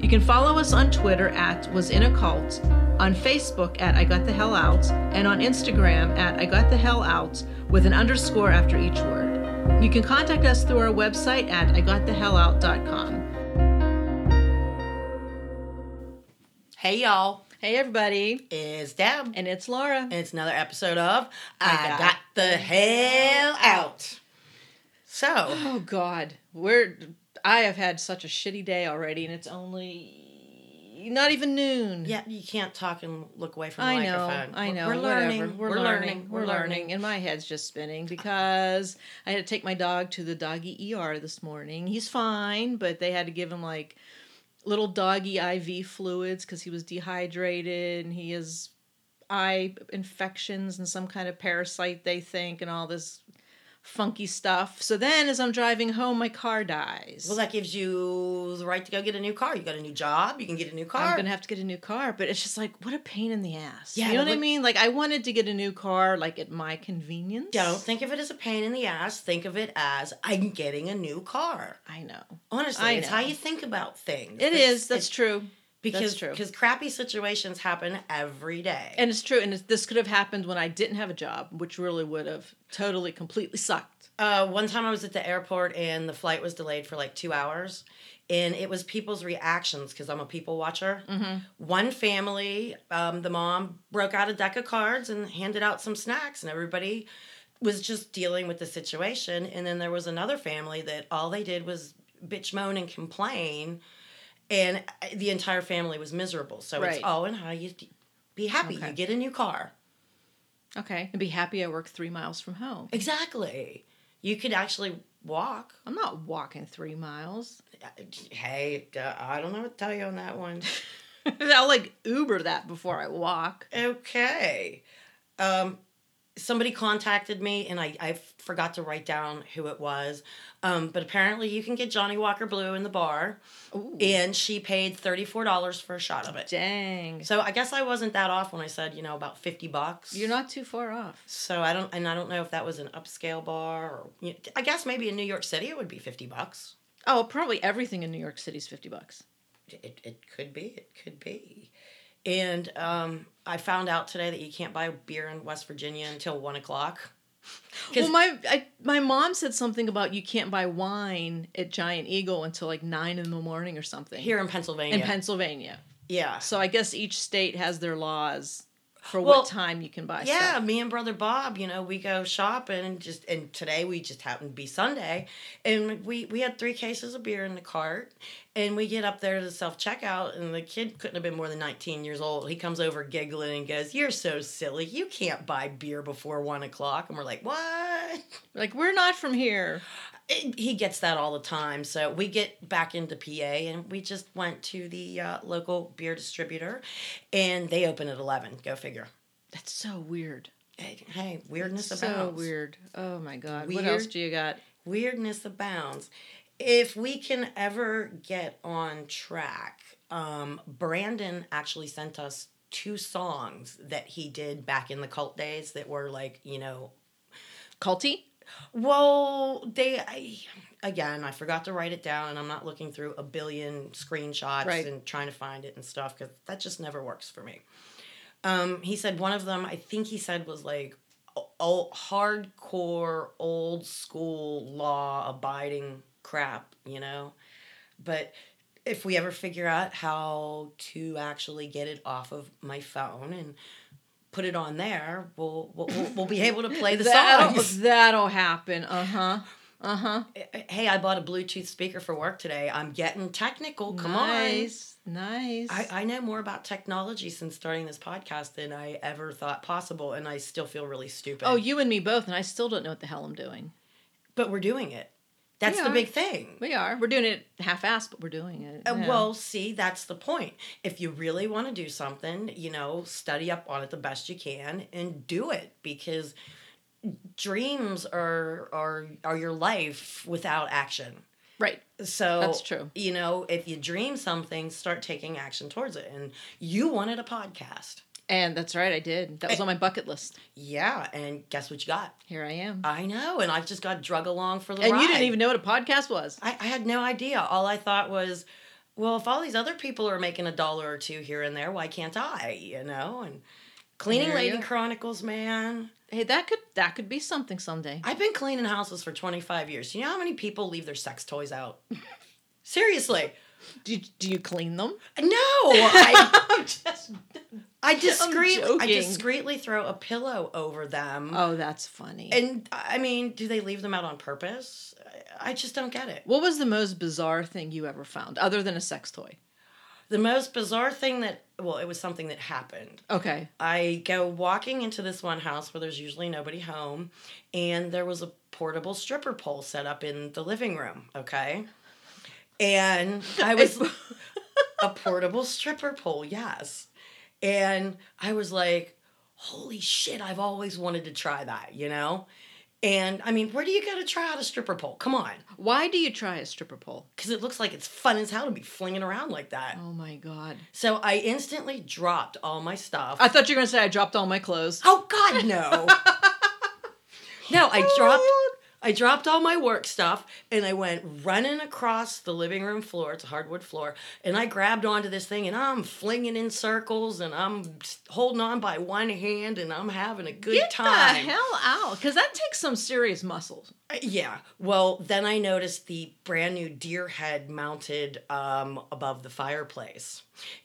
You can follow us on Twitter at Was In a Cult, on Facebook at I Got the Hell Out, and on Instagram at I Got the Hell Out with an underscore after each word. You can contact us through our website at IGotTheHellOut.com. Hey, y'all. Hey, everybody. It's Deb. And it's Laura. And it's another episode of I, got Got, the Hell Out. So, Oh God, we're I have had such a shitty day already, and it's only not even noon. yeah, you can't talk and look away from the I know, microphone. I We're- know. We're, learning. whatever. We're, learning. We're learning. And my head's just spinning because I had to take my dog to the doggy ER this morning. He's fine, but they had to give him like little doggy IV fluids because he was dehydrated and he has eye infections and some kind of parasite they think and all this funky stuff. So then as I'm driving home my car dies. Well, that gives you the right to go get a new car. You got a new job. You can get a new car. I'm gonna have to get a new car, but it's just like what a pain in the ass. Yeah, you know what I mean? Like I wanted to get a new car, like at my convenience. Don't think of it as a pain in the ass. Think of it as I'm getting a new car. I know Honestly, I it's how you think about things. it It's- is. That's true. Because true. because crappy situations happen every day. And it's true. And it's, this could have happened when I didn't have a job, which really would have totally, completely sucked. Uh, one time I was at the airport and the flight was delayed for like two hours. And it was people's reactions because I'm a people watcher. One family, um, the mom broke out a deck of cards and handed out some snacks, and everybody was just dealing with the situation. And then there was another family that all they did was bitch, moan, and complain. And uh, the entire family was miserable. So Right. it's oh, and how you be happy. Okay. You get a new car. Okay. And be happy I work three miles from home. Exactly. You could actually walk. I'm not walking three miles. Hey, uh, I don't know what to tell you on that one. I'll like Uber that before I walk. okay. Um, somebody contacted me and I, I forgot to write down who it was. Um, but apparently you can get Johnnie Walker Blue in the bar. Ooh. And she paid $34 for a shot of it. Dang. So I guess I wasn't that off when I said, you know, about 50 bucks. You're not too far off. So I don't, and I don't know if that was an upscale bar or, you know, I guess maybe in New York City it would be 50 bucks. Oh, probably everything in New York City is 50 bucks. It, it could be. It could be. And um, I found out today that you can't buy beer in West Virginia until one o'clock. Well, my I, my mom said something about you can't buy wine at Giant Eagle until like nine in the morning or something Here in Pennsylvania. in Pennsylvania. yeah. So I guess each state has their laws for Well, what time you can buy Yeah, stuff. me and brother Bob, you know, we go shopping and just and today we just happened to be Sunday and we we had three cases of beer in the cart and we get up there to the self checkout and the kid couldn't have been more than 19 years old. He comes over giggling and goes, "You're so silly. You can't buy beer before one o'clock." And we're like, "What?" Like we're not from here. It- he gets that all the time. So we get back into PA and we just went to the uh, local beer distributor and they open at 11. Go figure. That's so weird. Hey, hey weirdness so abounds. weird. Oh my god. What else do you got? Weirdness abounds. If we can ever get on track, um, Brandon actually sent us two songs that he did back in the cult days that were like, you know, Culty? Well, they I, again, I forgot to write it down, and I'm not looking through a billion screenshots Right. and trying to find it and stuff because that just never works for me. Um, he said one of them, I think he said was like o- o- hardcore, old school, law abiding crap, you know. But if we ever figure out how to actually get it off of my phone and put it on there, we'll we'll, we'll, be able to play the that'll, songs. that'll happen. Uh-huh. Uh-huh. Hey, I bought a Bluetooth speaker for work today. I'm getting technical. Come on. nice. Nice. I, I know more about technology since starting this podcast than I ever thought possible, and I still feel really stupid. oh, you and me both, and I still don't know what the hell I'm doing. but we're doing it. That's We the are. big thing. We are. We're doing it half-assed, but we're doing it. Uh, yeah. Well, see, that's the point. If you really want to do something, you know, study up on it the best you can and do it because dreams are are are your life without action. right. So That's true. You know, if you dream something, start taking action towards it. And you wanted a podcast. And that's right, I did. That was on my bucket list. Yeah, and guess what you got? Here I am. I know, and I've just got drug along for the and ride. And you didn't even know what a podcast was. I, I had no idea. All I thought was, well, if all these other people are making a dollar or two here and there, why can't I? You know, and cleaning lady chronicles, man. Hey, that could that could be something someday. I've been cleaning houses for twenty five years. You know how many people leave their sex toys out? Seriously, Do you, do you clean them? no. I just. I discreet I discreetly throw a pillow over them. Oh, that's funny. And I mean, do they leave them out on purpose? I just don't get it. what was the most bizarre thing you ever found, other than a sex toy? The most bizarre thing that, well, it was something that happened. Okay. I go walking into this one house where there's usually nobody home, and there was a portable stripper pole set up in the living room, okay? And I was a portable stripper pole, yes. And I was like, holy shit, I've always wanted to try that, you know? And I mean, where do you go to try out a stripper pole? Come on. Why do you try a stripper pole? Because it looks like it's fun as hell to be flinging around like that. Oh my god. So I instantly dropped all my stuff. I thought you were gonna say I dropped all my clothes. Oh God, no. no, I dropped oh, I dropped all my work stuff and I went running across the living room floor. It's a hardwood floor. And I grabbed onto this thing and I'm flinging in circles and I'm holding on by one hand and I'm having a good Get time. the hell out, because that takes some serious muscles. Uh, Yeah. Well, then I noticed the brand new deer head mounted um, above the fireplace.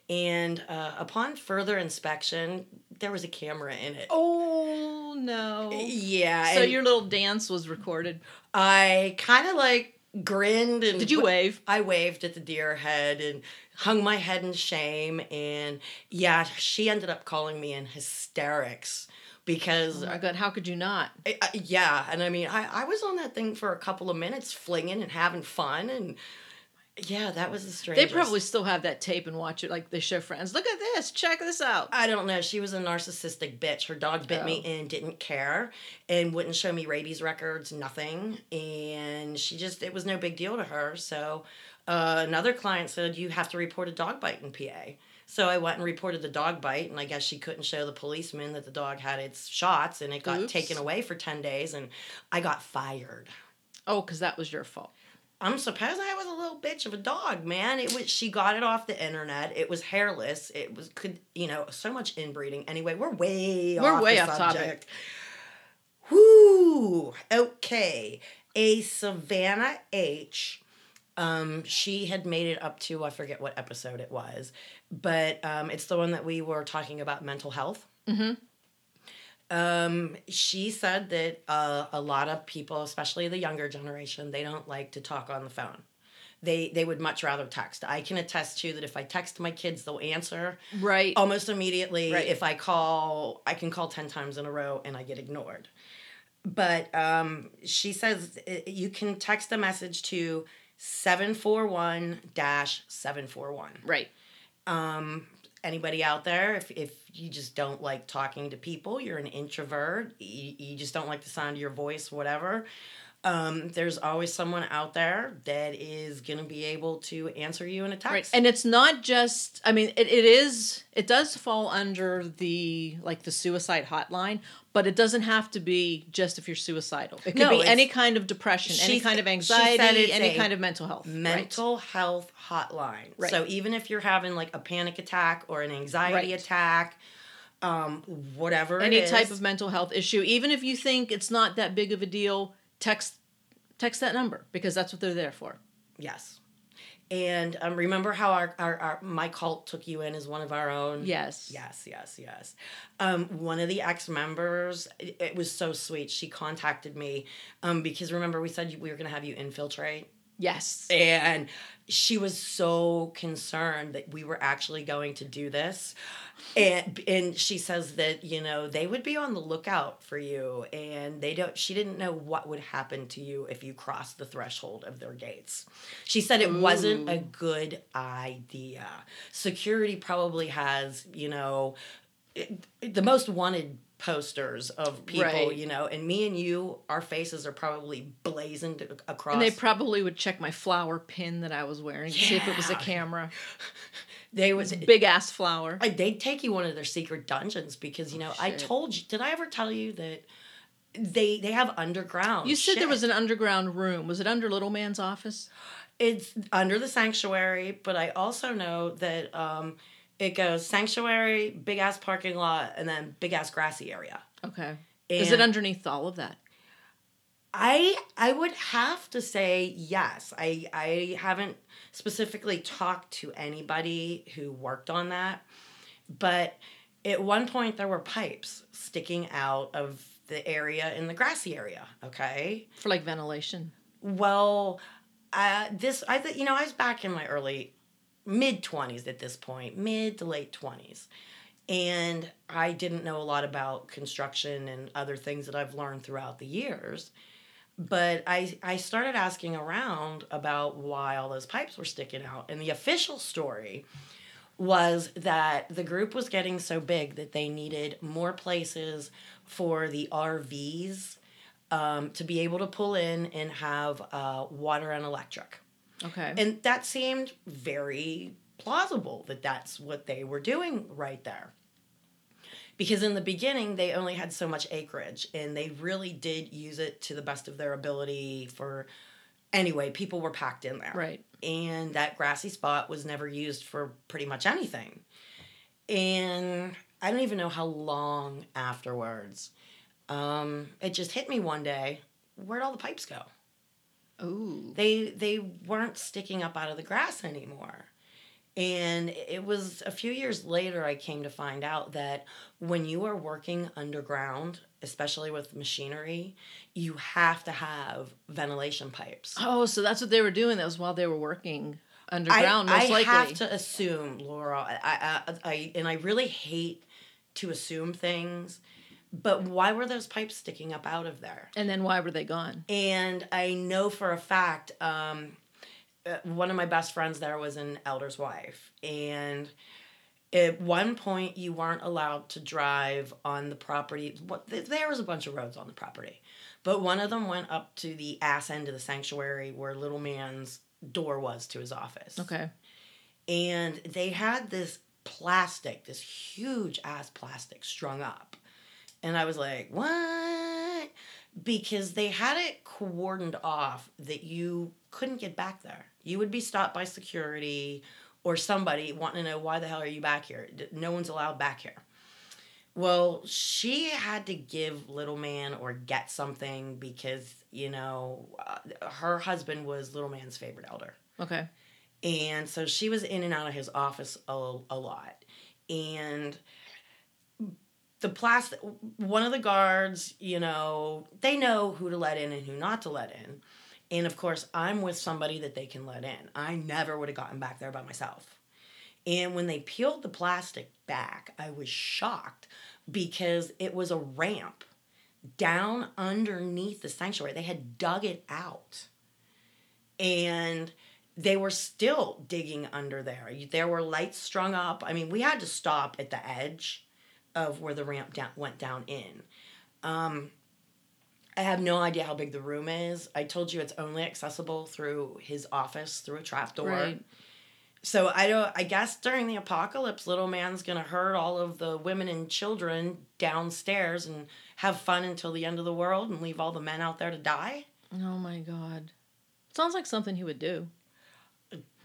And uh, upon further inspection, there was a camera in it. Oh no. Yeah. So your little dance was recorded. I kind of like grinned and Did you wave? I waved at the deer head and hung my head in shame. And yeah, she ended up calling me in hysterics because Oh my god, how could you not? I, I- yeah, and I mean, I, I was on that thing for a couple of minutes, flinging and having fun, and yeah, that was the They probably still have that tape and watch it like they show friends. Look at this, check this out. I don't know. She was a narcissistic bitch. Her dog bit me Oh. and didn't care, and wouldn't show me rabies records, nothing. And she just, it was no big deal to her. So uh, another client said, "You have to report a dog bite in PA." So I went and reported the dog bite, and I guess she couldn't show the policeman that the dog had its shots, and it got Oops. taken away for ten days, and I got fired. Oh, because that was your fault. I'm surprised I was a little bitch of a dog, man. It was she got it off the internet. It was hairless. It was could you know so much inbreeding. Anyway, we're way We're off way off topic. subject. Whoo. Okay. A Savannah H. Um, she had made it up to I forget what episode it was, but um, it's the one that we were talking about mental health. Mhm. Um, she said that uh, a lot of people, especially the younger generation, they don't like to talk on the phone. They they would much rather text. I can attest to that if I text my kids, they'll answer Right. almost immediately. Right. If I call, I can call 10 times in a row and I get ignored. But um, she says uh, you can text a message to 741 741. Right. Um, anybody out there, if, if you just don't like talking to people, you're an introvert, you, you just don't like the sound of your voice, whatever. Um, there's always someone out there that is going to be able to answer you in a text. Right. And it's not just I mean, it, it is it does fall under the like the suicide hotline, but it doesn't have to be just if you're suicidal. It could No, be any kind of depression, any kind of said- she said anxiety, any kind of mental health. Right. mental health hotline. Right. So even if you're having like a panic attack or an anxiety Right. attack, um, whatever it any type of mental health issue, even if you think it's not that big of a deal, text text that number because that's what they're there for. yes. And um, remember how our, our, our my cult took you in as one of our own. Yes. Yes, yes, yes. Um, one of the ex members, it, it was so sweet. She contacted me um, because remember we said we were going to have you infiltrate. Yes. And she was so concerned that we were actually going to do this. And and she says that, you know, they would be on the lookout for you and they don't she didn't know what would happen to you if you crossed the threshold of their gates. She said it wasn't a Ooh. good idea. Security probably has, you know, it- the most wanted posters of people, Right. you know, and me and you, our faces are probably blazoned across. And they probably would check my flower pin that I was wearing to see if it was a camera. they was Big ass flower. I- they'd take you one of their secret dungeons because you know I told you. Did I ever tell you that they they have underground? You said there was an underground room. Was it under Little Man's office? It's under the sanctuary, but I also know that um, it goes sanctuary, big ass parking lot, and then big ass grassy area. Okay. Is it underneath all of that? I I would have to say yes. I I haven't specifically talked to anybody who worked on that, but at one point there were pipes sticking out of the area in the grassy area. Okay, For like ventilation. well, uh, this I th- you know I was back in my early mid twenties at this point, mid to late twenties. And I didn't know a lot about construction and other things that I've learned throughout the years but I I started asking around about why all those pipes were sticking out, and the official story was that the group was getting so big that they needed more places for the RVs um, to be able to pull in and have uh, water and electric, Okay. and that seemed very plausible that that's what they were doing right there because in the beginning they only had so much acreage and they really did use it to the best of their ability for anyway people were packed in there. Right. and that grassy spot was never used for pretty much anything. And i don't even know how long afterwards. Um, it just hit me one day where'd all the pipes go? Ooh. they they weren't sticking up out of the grass anymore and it was a few years later i came to find out that when you are working underground especially with machinery you have to have ventilation pipes Oh, so that's what they were doing. That was while they were working underground, most I likely. have to assume, Laura. I, I, I, and I really hate to assume things, but why were those pipes sticking up out of there? And then why were they gone? And I know for a fact, um, Uh, one of my best friends there was an elder's wife, and at one point you weren't allowed to drive on the property. What there was a bunch of roads on the property, but one of them went up to the ass end of the sanctuary where little man's door was to his office Okay. and they had this plastic, this huge ass plastic strung up. And I was like, what? Because they had it cordoned off that you couldn't get back there. You would be stopped by security or somebody wanting to know why the hell are you back here? No one's allowed back here. Well, she had to give little man or get something because, you know, uh, her husband was little man's favorite elder Okay. and so she was in and out of his office a, a lot and the plastic one of the guards you know they know who to let in and who not to let in. And of course i'm with somebody that they can let in. I never would have gotten back there by myself. And when they peeled the plastic back i was shocked because it was a ramp down underneath the sanctuary. They had dug it out. And they were still digging under there. There were lights strung up. I mean, we had to stop at the edge of where the ramp down, went down in. Um, I have no idea how big the room is. I told you it's only accessible through his office through a trapdoor. Right. So I don't. I guess during the apocalypse, little man's gonna herd all of the women and children downstairs and have fun until the end of the world and leave all the men out there to die. Oh my god. Sounds like something he would do.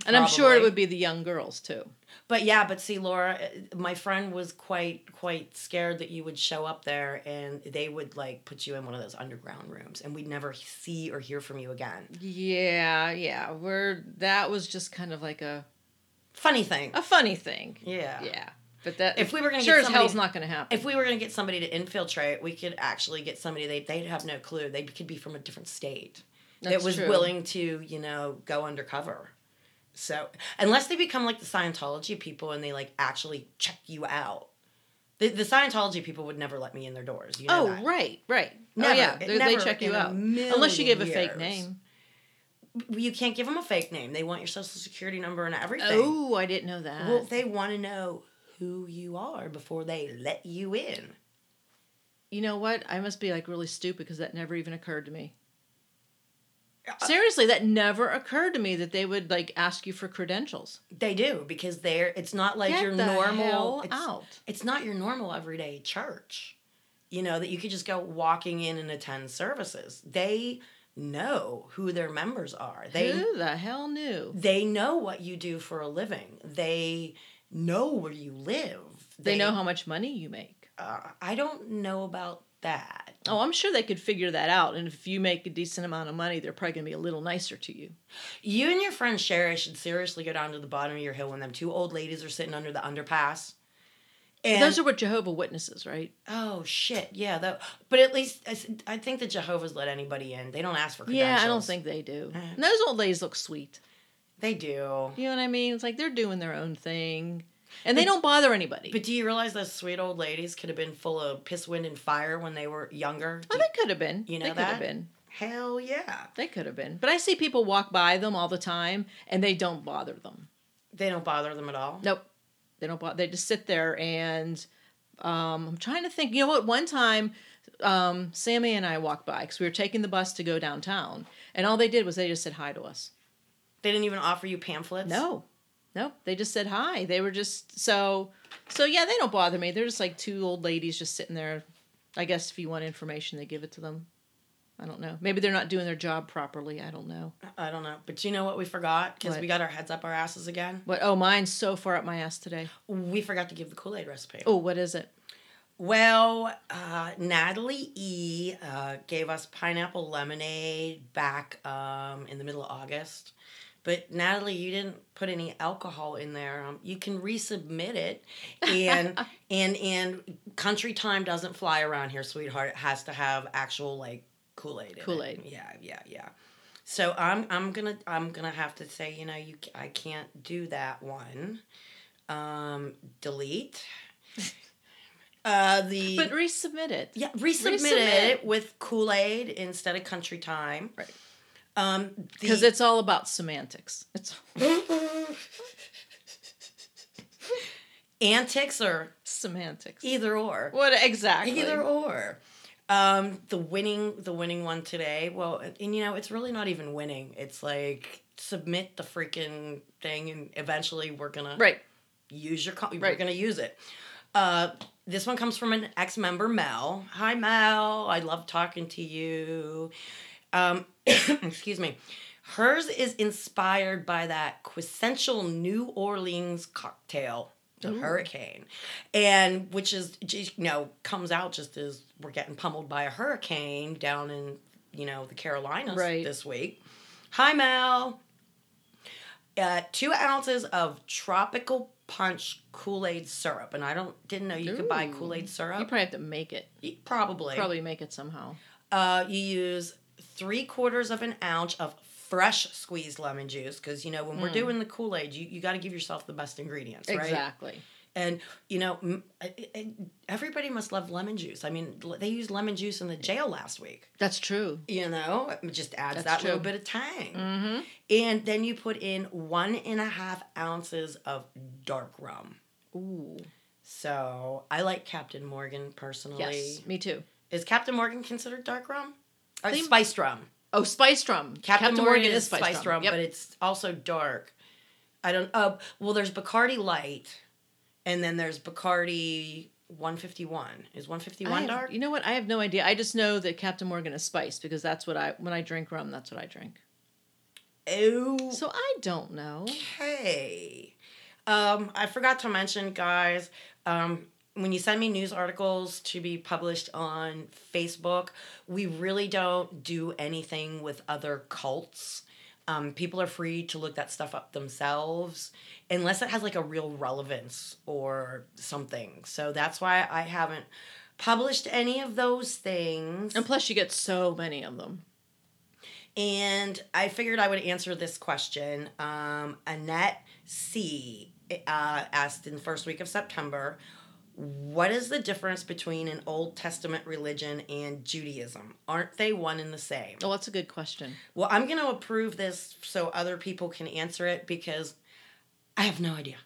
And I'm sure it would be the young girls too. But yeah, but see, Laura, uh, my friend was quite quite scared that you would show up there and they would like put you in one of those underground rooms and we'd never see or hear from you again. Yeah, yeah. We're that was just kind of like a Funny thing, a funny thing. yeah. Yeah. But that If we were gonna sure get as hell's not gonna happen. If we were gonna get somebody to infiltrate, we could actually get somebody they they'd have no clue. They could be from a different state. that was true. willing to, you know, go undercover. So unless they become like the Scientology people and they like actually check you out, the, the Scientology people would never let me in their doors. You know Oh, that. right, right. Never. Oh, yeah. They, check you out. Unless you give a fake name. You can't give them a fake name. They want your social security number and everything. Oh, I didn't know that. Well, they want to know who you are before they let you in. you know what? I must be like really stupid because that never even occurred to me. Seriously, that never occurred to me that they would like ask you for credentials. They do because they're. It's not like Get your normal. it's, out. it's not your normal everyday church. You know that you could just go walking in and attend services. They know who their members are. They Who the hell knew? they know what you do for a living. They know where you live. They know how much money you make. Uh, I don't know about that. Oh, I'm sure they could figure that out. And if you make a decent amount of money, they're probably going to be a little nicer to you. You and your friend Sherry should seriously go down to the bottom of your hill when them two old ladies are sitting under the underpass. And Those are what Jehovah Witnesses, right? oh shit, yeah. Though, but at least I think the Jehovah's let anybody in. They don't ask for credentials. Yeah, I don't think they do. Uh. And those old ladies look sweet. they do. You know what I mean? It's like they're doing their own thing. And they don't bother anybody. But do you realize those sweet old ladies could have been full of piss, wind, and fire when they were younger? oh, they could have been. You know they could that? have been. Hell yeah. They could have been. But I see people walk by them all the time and they don't bother them. They don't bother them at all. Nope. They don't bother. They just sit there and um, I'm trying to think. You know what? One time, um, Sammy and I walked by because we were taking the bus to go downtown, and all they did was they just said hi to us. They didn't even offer you pamphlets. No, no, they just said hi. They were just so, so yeah. They don't bother me. They're just like two old ladies just sitting there. I guess if you want information, they give it to them. I don't know. Maybe they're not doing their job properly. I don't know. I don't know. But you know what we forgot? Because we got our heads up our asses again. What? Oh, mine's so far up my ass today. We forgot to give the Kool Aid recipe. Oh, what is it? Well, uh, Natalie E uh, gave us pineapple lemonade back um, in the middle of August. But Natalie, you didn't put any alcohol in there. Um, you can resubmit it, and and and country time doesn't fly around here, sweetheart. It has to have actual like Kool Aid. Kool-Aid. Yeah, yeah, yeah. So I'm I'm gonna I'm gonna have to say you know you I can't do that one. Um, delete. Uh, the But resubmit it. yeah, resubmit, Resubmit. it with Kool Aid instead of Country Time. Right. Um, Because the- it's all about semantics. It's antics or semantics. either or. What exactly? Either or. Um, the winning the winning one today. Well, and you know it's really not even winning. It's like submit the freaking thing, and eventually we're gonna Right. use your. Co- We're gonna use it. Uh, this one comes from an ex member, Mel. Hi, Mel. I love talking to you. Um, excuse me. Hers is inspired by that quintessential New Orleans cocktail, the hurricane, and which is just, you know comes out just as we're getting pummeled by a hurricane down in you know the Carolinas Right. this week. Hi, Mel. Uh, two ounces of tropical punch Kool Aid syrup, and I don't didn't know you could buy Kool Aid syrup. You probably have to make it. Probably. Probably make it somehow. Uh, you use three quarters of an ounce of fresh squeezed lemon juice because you know when we're doing the Kool Aid, you, you got to give yourself the best ingredients, right? Exactly. And you know, m- I- I- everybody must love lemon juice. I mean, l- they used lemon juice in the jail last week. That's true. You know, it just adds That's that little bit of tang. Mm-hmm. And then you put in one and a half ounces of dark rum. Ooh. So I like Captain Morgan personally. Yes. Me too. Is Captain Morgan considered dark rum? Or They- spiced rum. Oh, Spice rum. Captain, Morgan, is Spice, spiced, rum, Yep. but it's also dark. I don't. Uh, well, there's Bacardi Light, and then there's Bacardi 151. Is 151 have- dark? You know what? I have no idea. I just know that Captain Morgan is spiced because that's what I when I drink rum. That's what I drink. Oh, So I don't know. okay. Um, I forgot to mention, guys. Um, when you send me news articles to be published on Facebook, we really don't do anything with other cults. Um, people are free to look that stuff up themselves unless it has like a real relevance or something. So that's why I haven't published any of those things. And plus, you get so many of them. and I figured I would answer this question. Um, Annette C uh, asked in the first week of September, "What is the difference between an Old Testament religion and Judaism? Aren't they one and the same?" Oh, that's a good question. Well, I'm going to approve this so other people can answer it because I have no idea.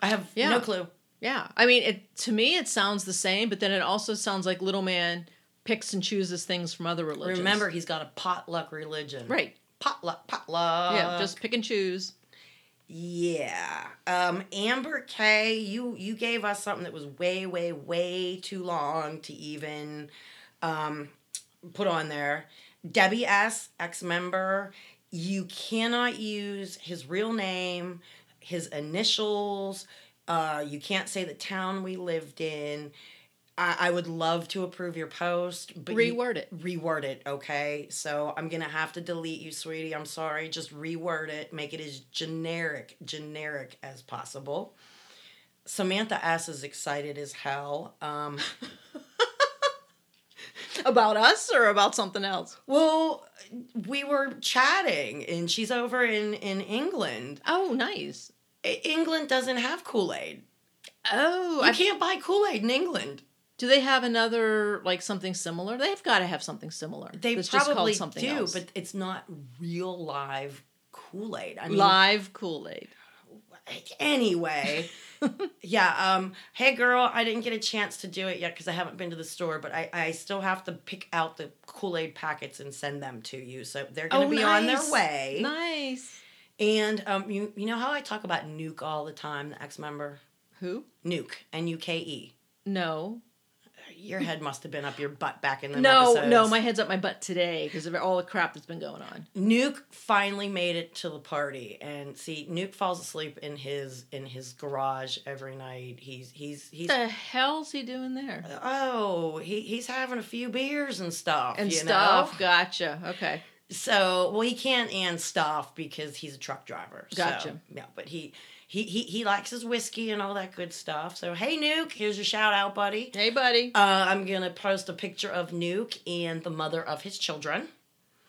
I have Yeah. no clue. Yeah, I mean, it to me it sounds the same, but then it also sounds like little man picks and chooses things from other religions. Remember, he's got a potluck religion. right? Potluck, potluck. yeah, just pick and choose. Yeah. Um, Amber K, you you gave us something that was way, way, way too long to even um, put on there. Debbie S, ex member, you cannot use his real name, his initials. Uh, you can't say the town we lived in. I, I would love to approve your post, but you- Reword it. reword it, okay? So I'm gonna have to delete you, sweetie. I'm sorry. Just reword it. Make it as generic, generic as possible. Samantha S is excited as hell. Um, About us or about something else? well, we were chatting, and she's over in in England. Oh, nice. England doesn't have Kool Aid. Oh, You I can't buy Kool Aid in England. Do they have another like something similar? They've got to have something similar. They that's just probably called something do, else. but it's not real live Kool Aid. I mean, live Kool Aid. anyway yeah um hey girl i didn't get a chance to do it yet because i haven't been to the store but I, I still have to pick out the kool-aid packets and send them to you so they're gonna Oh, be on their way Nice. and um you, you know how i talk about nuke all the time the ex-member Who? nuke n-u-k-e No. Your head must have been up your butt back in the No, no, my head's up my butt today because of all the crap that's been going on. Nuke finally made it to the party, and see, Nuke falls asleep in his in his garage every night. He's he's he's What the hell's he doing there? oh he he's having a few beers and stuff And stuff. know? Gotcha. Okay. so well he can't and stuff because he's a truck driver so, Gotcha. yeah but he he he he likes his whiskey and all that good stuff. So hey nuke here's your shout out buddy. Hey, buddy. uh, i'm gonna post a picture of nuke and the mother of his children.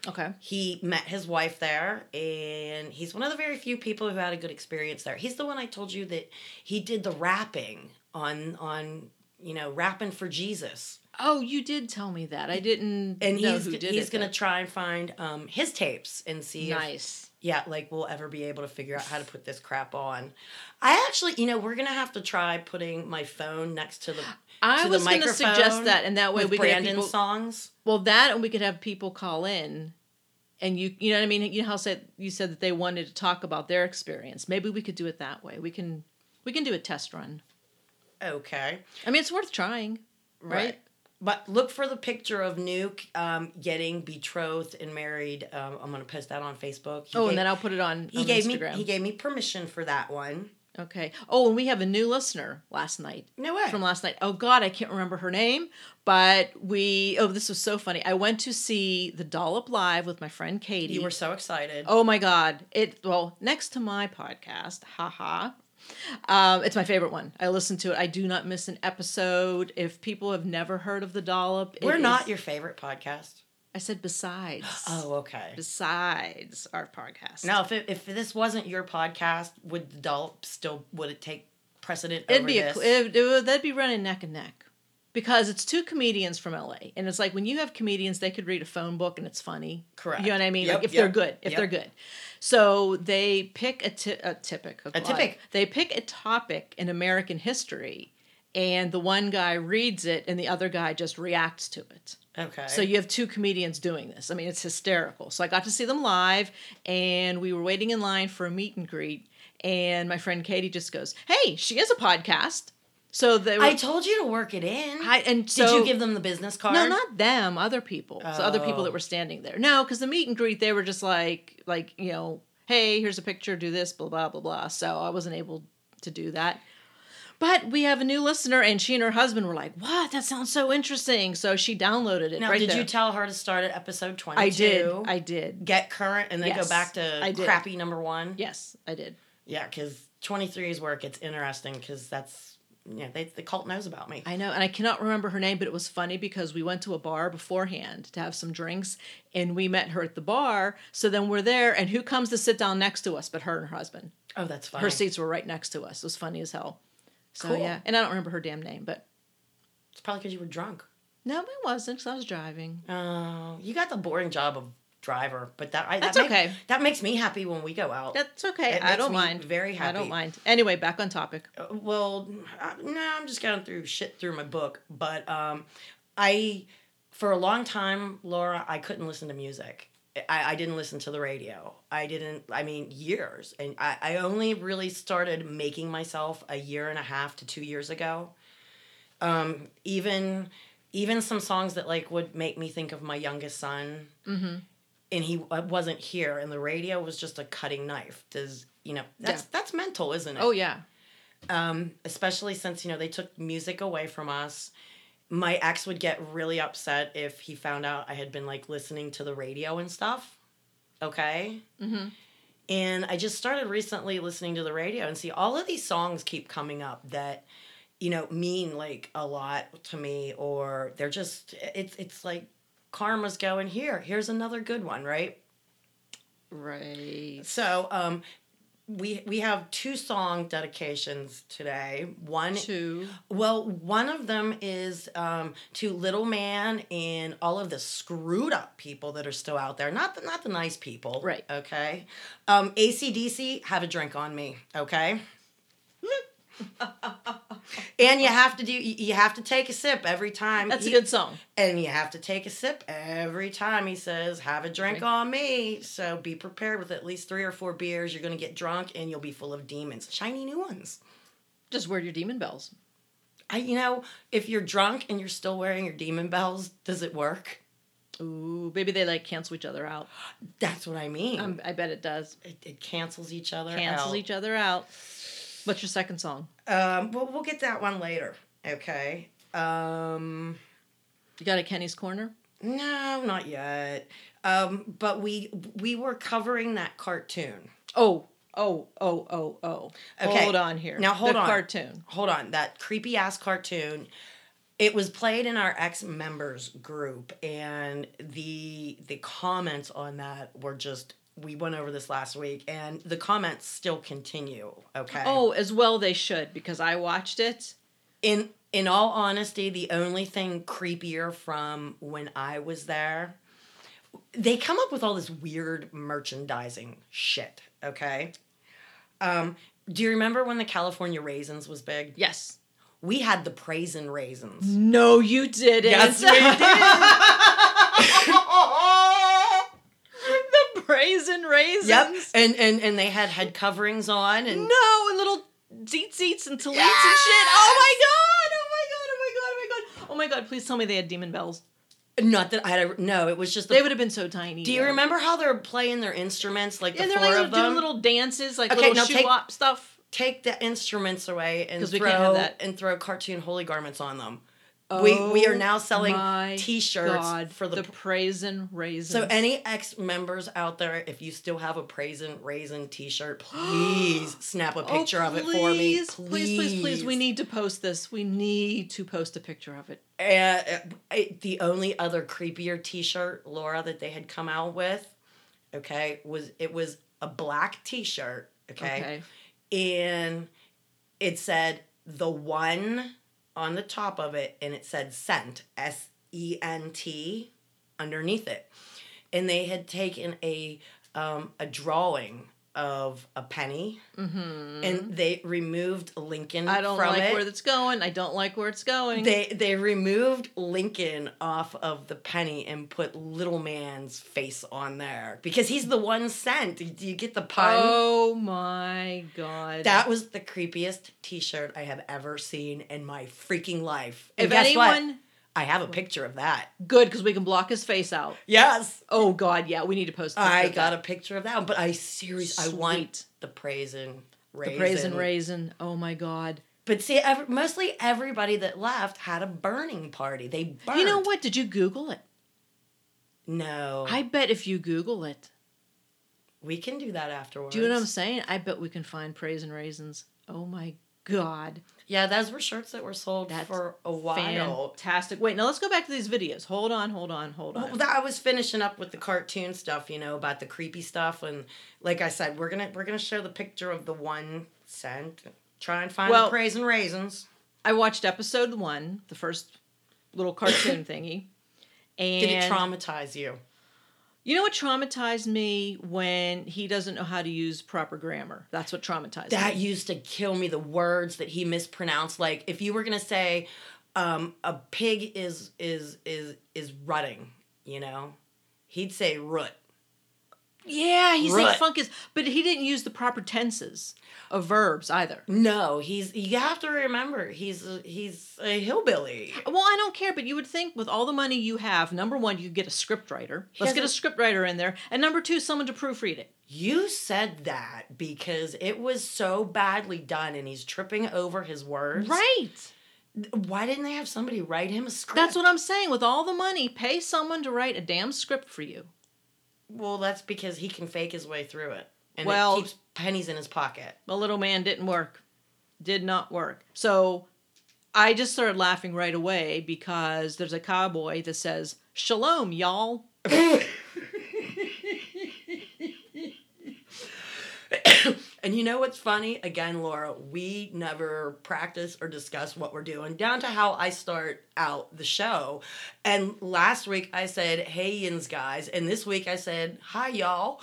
Okay. he met his wife there and he's one of the very few people who had a good experience there. He's the one i told you that he did the rapping on on you know rapping for jesus. Oh, you did tell me that. I didn't and know he's who did he's it, gonna try and find um his tapes and see if Yeah like we'll ever be able to figure out how to put this crap on i actually you know we're gonna have to try putting my phone next to the I to the was going to suggest that, and that way we could have brandon people. songs Well, that and we could have people call in, and you you know what I mean. You know how said you said that they wanted to talk about their experience. Maybe we could do it that way. We can we can do a test run. okay I mean, it's worth trying, right? But look for the picture of Nuke um, getting betrothed and married. Um, I'm gonna post that on Facebook. He Oh, gave, and then I'll put it on, he on gave Instagram. me he gave me permission for that one. okay. Oh, and we have a new listener last night. No way. From last night. Oh God, I can't remember her name, but we. Oh, this was so funny. I went to see the Dollop live with my friend Katie. you were so excited. Oh my God! It well next to my podcast, haha. Um, it's my favorite one. I listen to it. I do not miss an episode. If people have never heard of the Dollop, we're not is- your favorite podcast. I said besides. Oh, okay. Besides our podcast. Now, if it, if this wasn't your podcast, would the dollop still would it take precedent? it'd over be a it, it would- that'd be running neck and neck because it's two comedians from LA, and it's like when you have comedians, they could read a phone book and it's funny. Correct. You know what I mean? Yep, like if yep, they're good, if yep. they're good. So they pick a, ti- a typic. A typic. They pick a topic in American history, and the one guy reads it, and the other guy just reacts to it. okay. So you have two comedians doing this. I mean, it's hysterical. So I got to see them live, and we were waiting in line for a meet and greet. And my friend Katie just goes, "Hey, she has a podcast." So they were, I told you to work it in. I- and Did so you give them the business card? no, not them, other people. So other people Oh. that were standing there. No, because the meet and greet, they were just like, like you know, hey, here's a picture, do this, blah blah blah blah. So I wasn't able to do that. But we have a new listener, and she and her husband were like, "What? That sounds so interesting." So she downloaded it. Now, right did there. you tell her to start at episode twenty? I did. I did. get current and then Yes, go back to I crappy number one. Yes, I did. Yeah, because 23 is where it gets interesting because that's yeah, they, the cult knows about me. I know, and I cannot remember her name, but it was funny because we went to a bar beforehand to have some drinks, and we met her at the bar. So then we're there, and who comes to sit down next to us but her and her husband? oh, that's funny. Her seats were right next to us. It was funny as hell. So Cool. yeah, and I don't remember her damn name, but It's probably because you were drunk. no, it wasn't because I was driving. Oh, you got the boring job of driver, but that I, That's that make- okay. that makes me happy when we go out. That's okay. It I don't mind. very happy. I don't mind. Anyway, back on topic. Uh, well, I, no, I'm just going through shit through my book, but um, I, for a long time, Laura, I couldn't listen to music. I, I didn't listen to the radio. I didn't, I mean, years. And I, I only really started making myself a year and a half to two years ago. Um, even, even some songs that like would make me think of my youngest son. Mm-hmm. And he uh, wasn't here, and the radio was just a cutting knife. Does you know that's Yeah. that's mental, isn't it? Oh yeah. um, especially since you know they took music away from us. My ex would get really upset if he found out I had been like listening to the radio and stuff. Okay. Mm-hmm. And I just started recently listening to the radio and see all of these songs keep coming up that, you know, mean like a lot to me, or they're just it's it's like karma's going here. Here's another good one, right? Right. So um, we we have two song dedications today. One Two. well, one of them is um, to Little Man and all of the screwed up people that are still out there. Not the not the nice people. Right. Okay. Um, ACDC, have a drink on me. Okay. and you have to do you have to take a sip every time. That's a good song. and you have to take a sip every time he says, Have a drink on me. So be prepared with at least three or four beers. You're going to get drunk and you'll be full of demons. Shiny new ones. Just wear your demon bells. I, you know, if you're drunk and you're still wearing your demon bells, does it work? Ooh, maybe they like cancel each other out. That's what I mean. Um, I bet it does. it, it cancels each other Cancels out. each other out. What's your second song? Um, well, we'll get that one later. Okay. Um, You got a Kenny's Corner? no, not yet. Um, but we we were covering that cartoon. Oh, oh, oh, oh, oh. Okay. Hold on here. Now, hold the on. cartoon. hold on that creepy ass cartoon it was played in our ex members group and the the comments on that were just we went over this last week and the comments still continue okay Oh, as well they should because I watched it. in in all honesty the only thing creepier from when i was there they come up with all this weird merchandising shit okay um do you remember when the california raisins was big Yes. we had the praisin raisins No, you didn't. Yes, we the praisin raisins. Yep. And and and they had head coverings on and No, and little deets eats and taleets and shit. Oh my god! Oh my god! Oh my god! Oh my god! Oh my god! Please tell me they had demon bells. not that I had a, no, it was just the, They would have been so tiny. Do you though. remember how they're playing their instruments like Yeah, the they're four like of doing little dances, like Okay, little now shoe take- stuff. Take the instruments away and throw can't have that. and throw cartoon holy garments on them. We we are now selling Oh T-shirts God, for the. the praisin raisins. so any ex members out there, if you still have a Praisin Raisin T-shirt, please snap a picture of it for me. Oh, please, please, please, please. We need to post this. We need to post a picture of it. And uh, the only other creepier T-shirt, Laura, that they had come out with, okay, was it was a black T-shirt, okay, and it said the one on the top of it, and it said scent, S E N T, underneath it, and they had taken a um, a drawing of a penny, Mm-hmm. and they removed Lincoln. I don't like it. where that's going. I don't like where it's going. They they removed Lincoln off of the penny and put Little Man's face on there because he's the one cent. Do you get the pun? oh my god. That was the creepiest T-shirt I have ever seen in my freaking life. And if guess anyone what? I have a picture of that. good because we can block his face out. Yes, Oh god, yeah, we need to post. I got that. a picture of that. But I seriously, I want the praisin the raisin. praisin raisin. Oh my god. But see, ev- mostly everybody that left had a burning party. They burned. You know what? Did you Google it? No, I bet if you Google it, we can do that afterwards. do you know what I'm saying? I bet we can find praisin raisins. Oh my god. Yeah, those were shirts that were sold That's for a while. Fantastic. Wait, now let's go back to these videos. Hold on, hold on, hold on. Well, that, I was finishing up with the cartoon stuff, you know, about the creepy stuff, and like I said, we're gonna we're gonna show the picture of the one cent. Try and find Well- the praisin raisins. I watched episode one, the first little cartoon thingy. And Did it traumatize you? You know what traumatized me when he doesn't know how to use proper grammar. That's what traumatized That me. That used to kill me. The words that he mispronounced. Like if you were gonna say, um, a pig is is is is rutting, you know, he'd say root. Yeah, he's Rut. like funkus, but he didn't use the proper tenses of verbs either. No, he's you have to remember he's a, he's a hillbilly. Well, I don't care, but you would think with all the money you have, number one, you get a script writer. Let's get a hasn't- script writer in there, and number two, someone to proofread it. You said that because it was so badly done and he's tripping over his words. Right. Why didn't they have somebody write him a script? That's what I'm saying. With all the money, pay someone to write a damn script for you. Well, that's because he can fake his way through it. And Well- it keeps pennies in his pocket. The little man didn't work. Did not work. So I just started laughing right away because there's a cowboy that says, Shalom, y'all. And you know what's funny? Again, Laura, we never practice or discuss what we're doing, down to how I start out the show. And last week I said, hey, yins, guys. And this week I said, hi, y'all.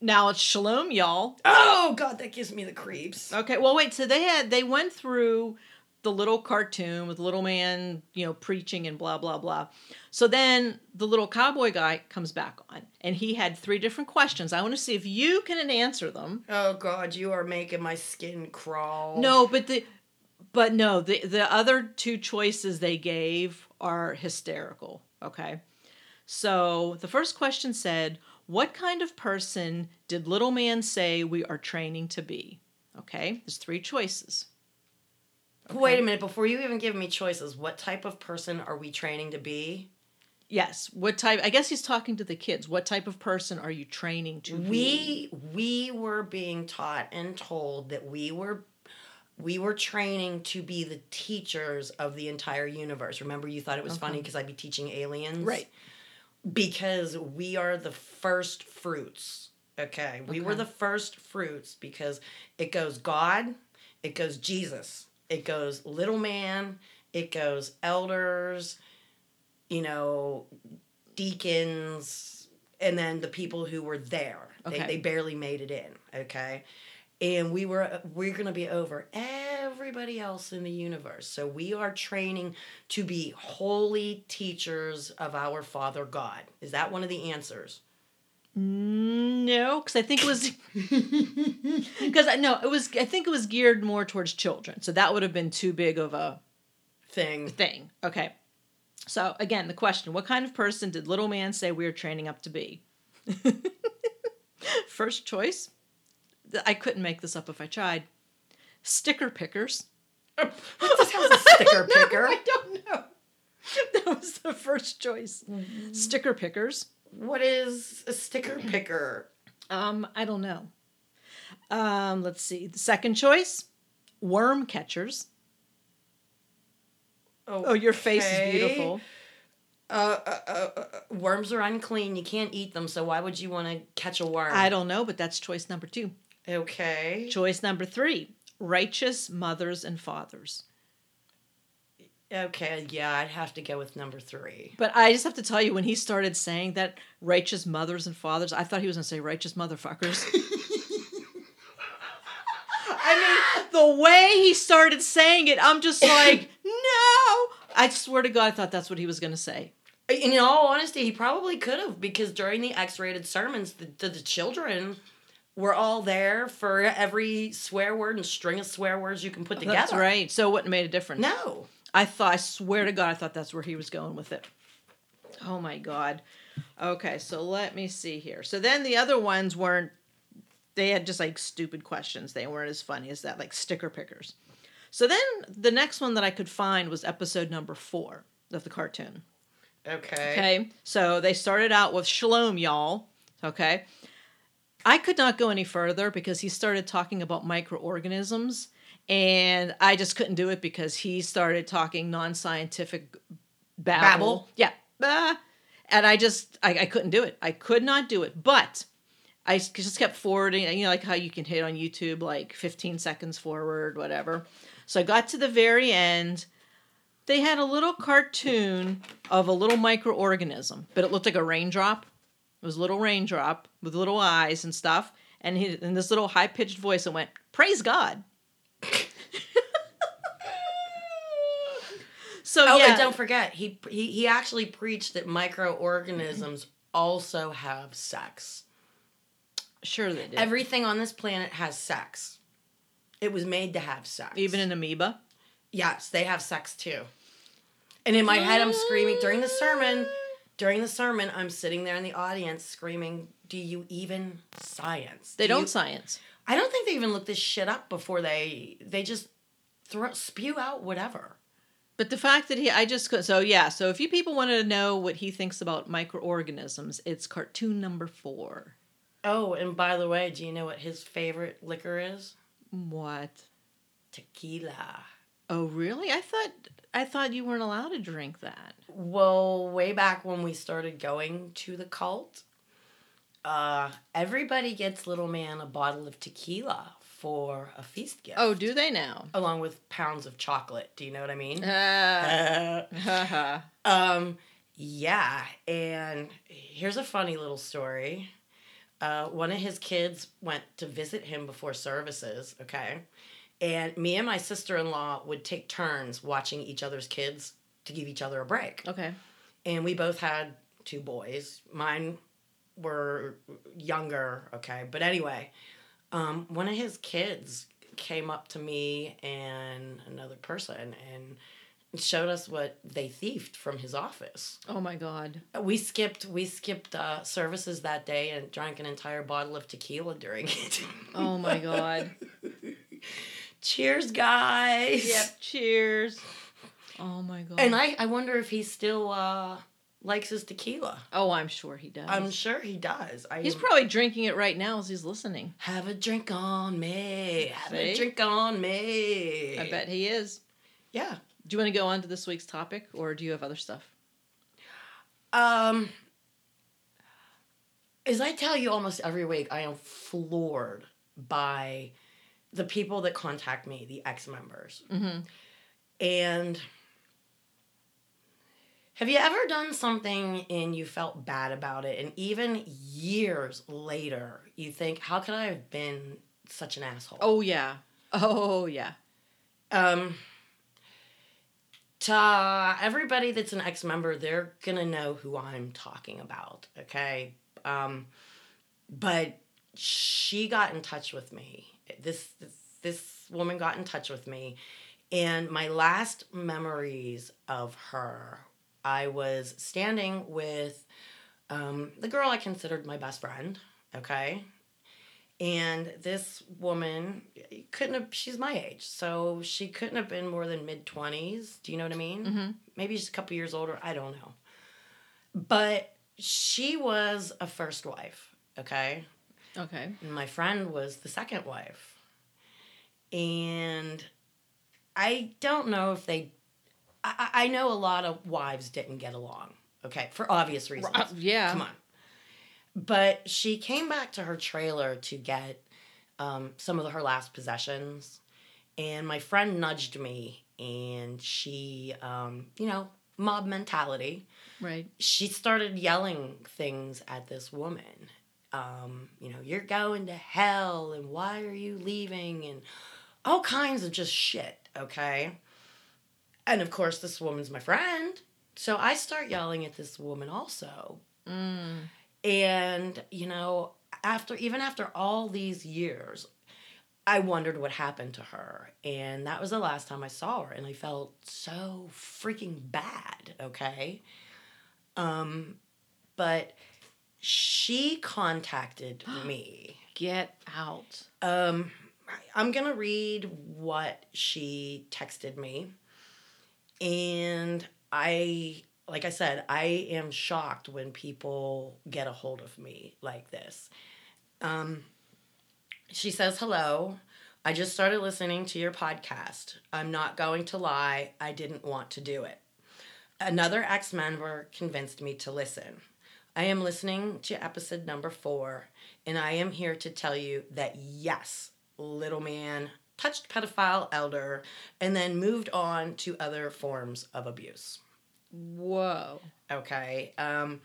Now it's Shalom, y'all. Oh, God, that gives me the creeps. Okay, well, wait. So they had they went through the little cartoon with little man, you know, preaching and blah blah blah. So then the little cowboy guy comes back on, and he had three different questions. I want to see if you can answer them. Oh, God, you are making my skin crawl. No, but the but no, the the other two choices they gave are hysterical. Okay, so the first question said, "What kind of person did little man say we are training to be?" Okay, there's three choices. Wait a minute, before you even give me choices, what type of person are we training to be? Yes. What type? I guess he's talking to the kids. What type of person are you training to be? We we were being taught and told that we were we were training to be the teachers of the entire universe. Remember you thought it was funny uh-huh. because I'd be teaching aliens? Right. Because we are the first fruits. Okay. We were the first fruits because it goes God, it goes Jesus, it goes little man, it goes elders, you know, deacons, and then the people who were there. They, Okay. they barely made it in. Okay. And we were we're gonna be over everybody else in the universe. So we are training to be holy teachers of our Father God. Is that one of the answers? No, because I think it was because I no, it was. I think it was geared more towards children, so that would have been too big of a Thing. thing. Okay. So again, the question: What kind of person did little man say we are training up to be? First choice. I couldn't make this up if I tried. Sticker pickers. What has a sticker picker? I don't know. That was the first choice. Mm-hmm. Sticker pickers. What is a sticker picker? Um, I don't know. Um, let's see. The second choice, worm catchers. Oh, your face is beautiful. Uh, uh, uh, uh, worms are unclean. You can't eat them. So why would you want to catch a worm? I don't know, but that's choice number two. Okay. Choice number three, righteous mothers and fathers. Okay. Yeah, I'd have to go with number three. But I just have to tell you, when he started saying that righteous mothers and fathers, I thought he was going to say righteous motherfuckers. I mean, the way he started saying it, I'm just like, no. I swear to God, I thought that's what he was going to say. In all honesty, he probably could have because during the X-rated sermons, the, the, the children were all there for every swear word and string of swear words you can put together. That's right. So it wouldn't have made a difference. No. I thought, I swear to God, I thought that's where he was going with it. Oh my God. Okay, so let me see here. So then the other ones weren't, they had just like stupid questions. They weren't as funny as that, like sticker pickers. So then the next one that I could find was episode number four of the cartoon. Okay. Okay, so they started out with Shalom, y'all. Okay. I could not go any further because he started talking about microorganisms and I just couldn't do it because he started talking non-scientific babble. Babble? Yeah. Ah. and I just I, I couldn't do it. I could not do it. But I just kept forwarding, you know, like how you can hit on YouTube like 15 seconds forward, whatever. So I got to the very end. They had a little cartoon of a little microorganism, but it looked like a raindrop. It was a little raindrop with little eyes and stuff. And he, in this little high pitched voice, it went, Praise God. So, Oh, yeah. and don't forget, he he he actually preached that microorganisms also have sex. sure they did. Everything on this planet has sex. It was made to have sex. Even an amoeba. yes, they have sex too. And in my head, I'm screaming during the sermon. During the sermon, I'm sitting there in the audience screaming, "Do you even science? They Do don't you- science. I don't think they even look this shit up before they they just throw spew out whatever. But the fact that he, I just so yeah, so if you people want to know what he thinks about microorganisms, it's cartoon number four. Oh, and by the way, do you know what his favorite liquor is? What? Tequila. Oh, really? I thought, I thought you weren't allowed to drink that. Well, way back when we started going to the cult, uh, everybody gets little man a bottle of tequila for a feast gift. Oh, do they now? along with pounds of chocolate. Do you know what I mean? Uh, um, yeah, and here's a funny little story. Uh, one of his kids went to visit him before services, okay? And me and my sister in law would take turns watching each other's kids to give each other a break. okay. And we both had two boys. Mine were younger, okay? But anyway, um, one of his kids came up to me and another person and showed us what they thieved from his office. Oh my God. We skipped we skipped uh, services that day and drank an entire bottle of tequila during it. Oh my God. Cheers, guys. yep. Cheers. Oh my God. And I, I wonder if he's still uh, likes his tequila. oh, I'm sure he does. I'm sure he does. I He's probably drinking it right now as he's listening. have a drink on me. Have a drink on me. I bet he is. Yeah. Do you want to go on to this week's topic, or do you have other stuff? Um. As I tell you almost every week, I am floored by the people that contact me, the ex members. Mm-hmm. And have you ever done something and you felt bad about it? And even years later, you think, how could I have been such an asshole? Oh yeah. Oh yeah. Um, to everybody that's an ex member, they're gonna know who I'm talking about, okay? Um, but she got in touch with me. This, this this woman got in touch with me, and my last memories of her, I was standing with um, the girl I considered my best friend, okay? And this woman couldn't have, she's my age, so she couldn't have been more than mid 20s. Do you know what I mean? Mm-hmm. Maybe just a couple years older. I don't know. But she was a first wife, okay? Okay. And my friend was the second wife. And I don't know if they, I, I know a lot of wives didn't get along, okay, for obvious reasons. Uh, yeah. Come on. But she came back to her trailer to get um, some of her last possessions. And my friend nudged me, and she, um, you know, mob mentality. Right. She started yelling things at this woman. Um, you know, you're going to hell, and why are you leaving? And all kinds of just shit, okay? And of course, this woman's my friend. So I start yelling at this woman also. Mm. And, you know, after even after all these years, I wondered what happened to her. And that was the last time I saw her and I felt so freaking bad, okay? Um but she contacted me. Get out. Um I'm going to read what she texted me. And I like I said, I am shocked when people get a hold of me like this. Um, she says, Hello. I just started listening to your podcast. I'm not going to lie, I didn't want to do it. Another ex member convinced me to listen. I am listening to episode number four, and I am here to tell you that yes, little man touched pedophile elder and then moved on to other forms of abuse. Whoa. Okay. Um,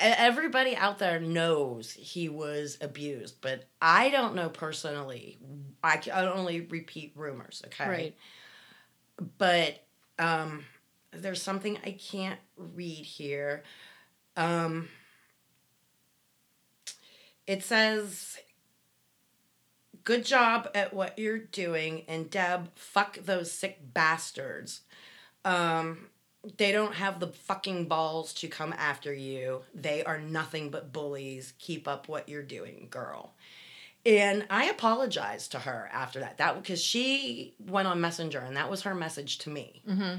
everybody out there knows he was abused, but I don't know personally. I can I only repeat rumors. Okay. Right. But um, there's something I can't read here. Um, it says, "Good job at what you're doing," and Deb, fuck those sick bastards. Um, they don't have the fucking balls to come after you. They are nothing but bullies. Keep up what you're doing, girl. And I apologized to her after that. That because she went on Messenger and that was her message to me. Mm-hmm.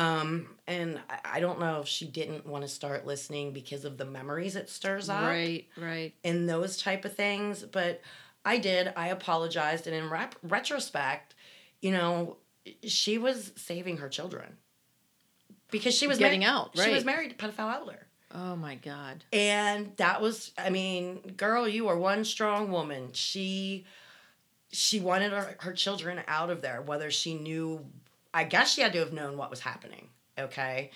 Um, and I, I don't know if she didn't want to start listening because of the memories it stirs up Right, right. and those type of things. But I did. I apologized, and in rep- retrospect, you know, she was saving her children because she was Getting mar- out, She was married to pedophile elder. Oh my God. and that was i mean girl you are one strong woman she she wanted her, her children out of there whether she knew i guess she had to have known what was happening okay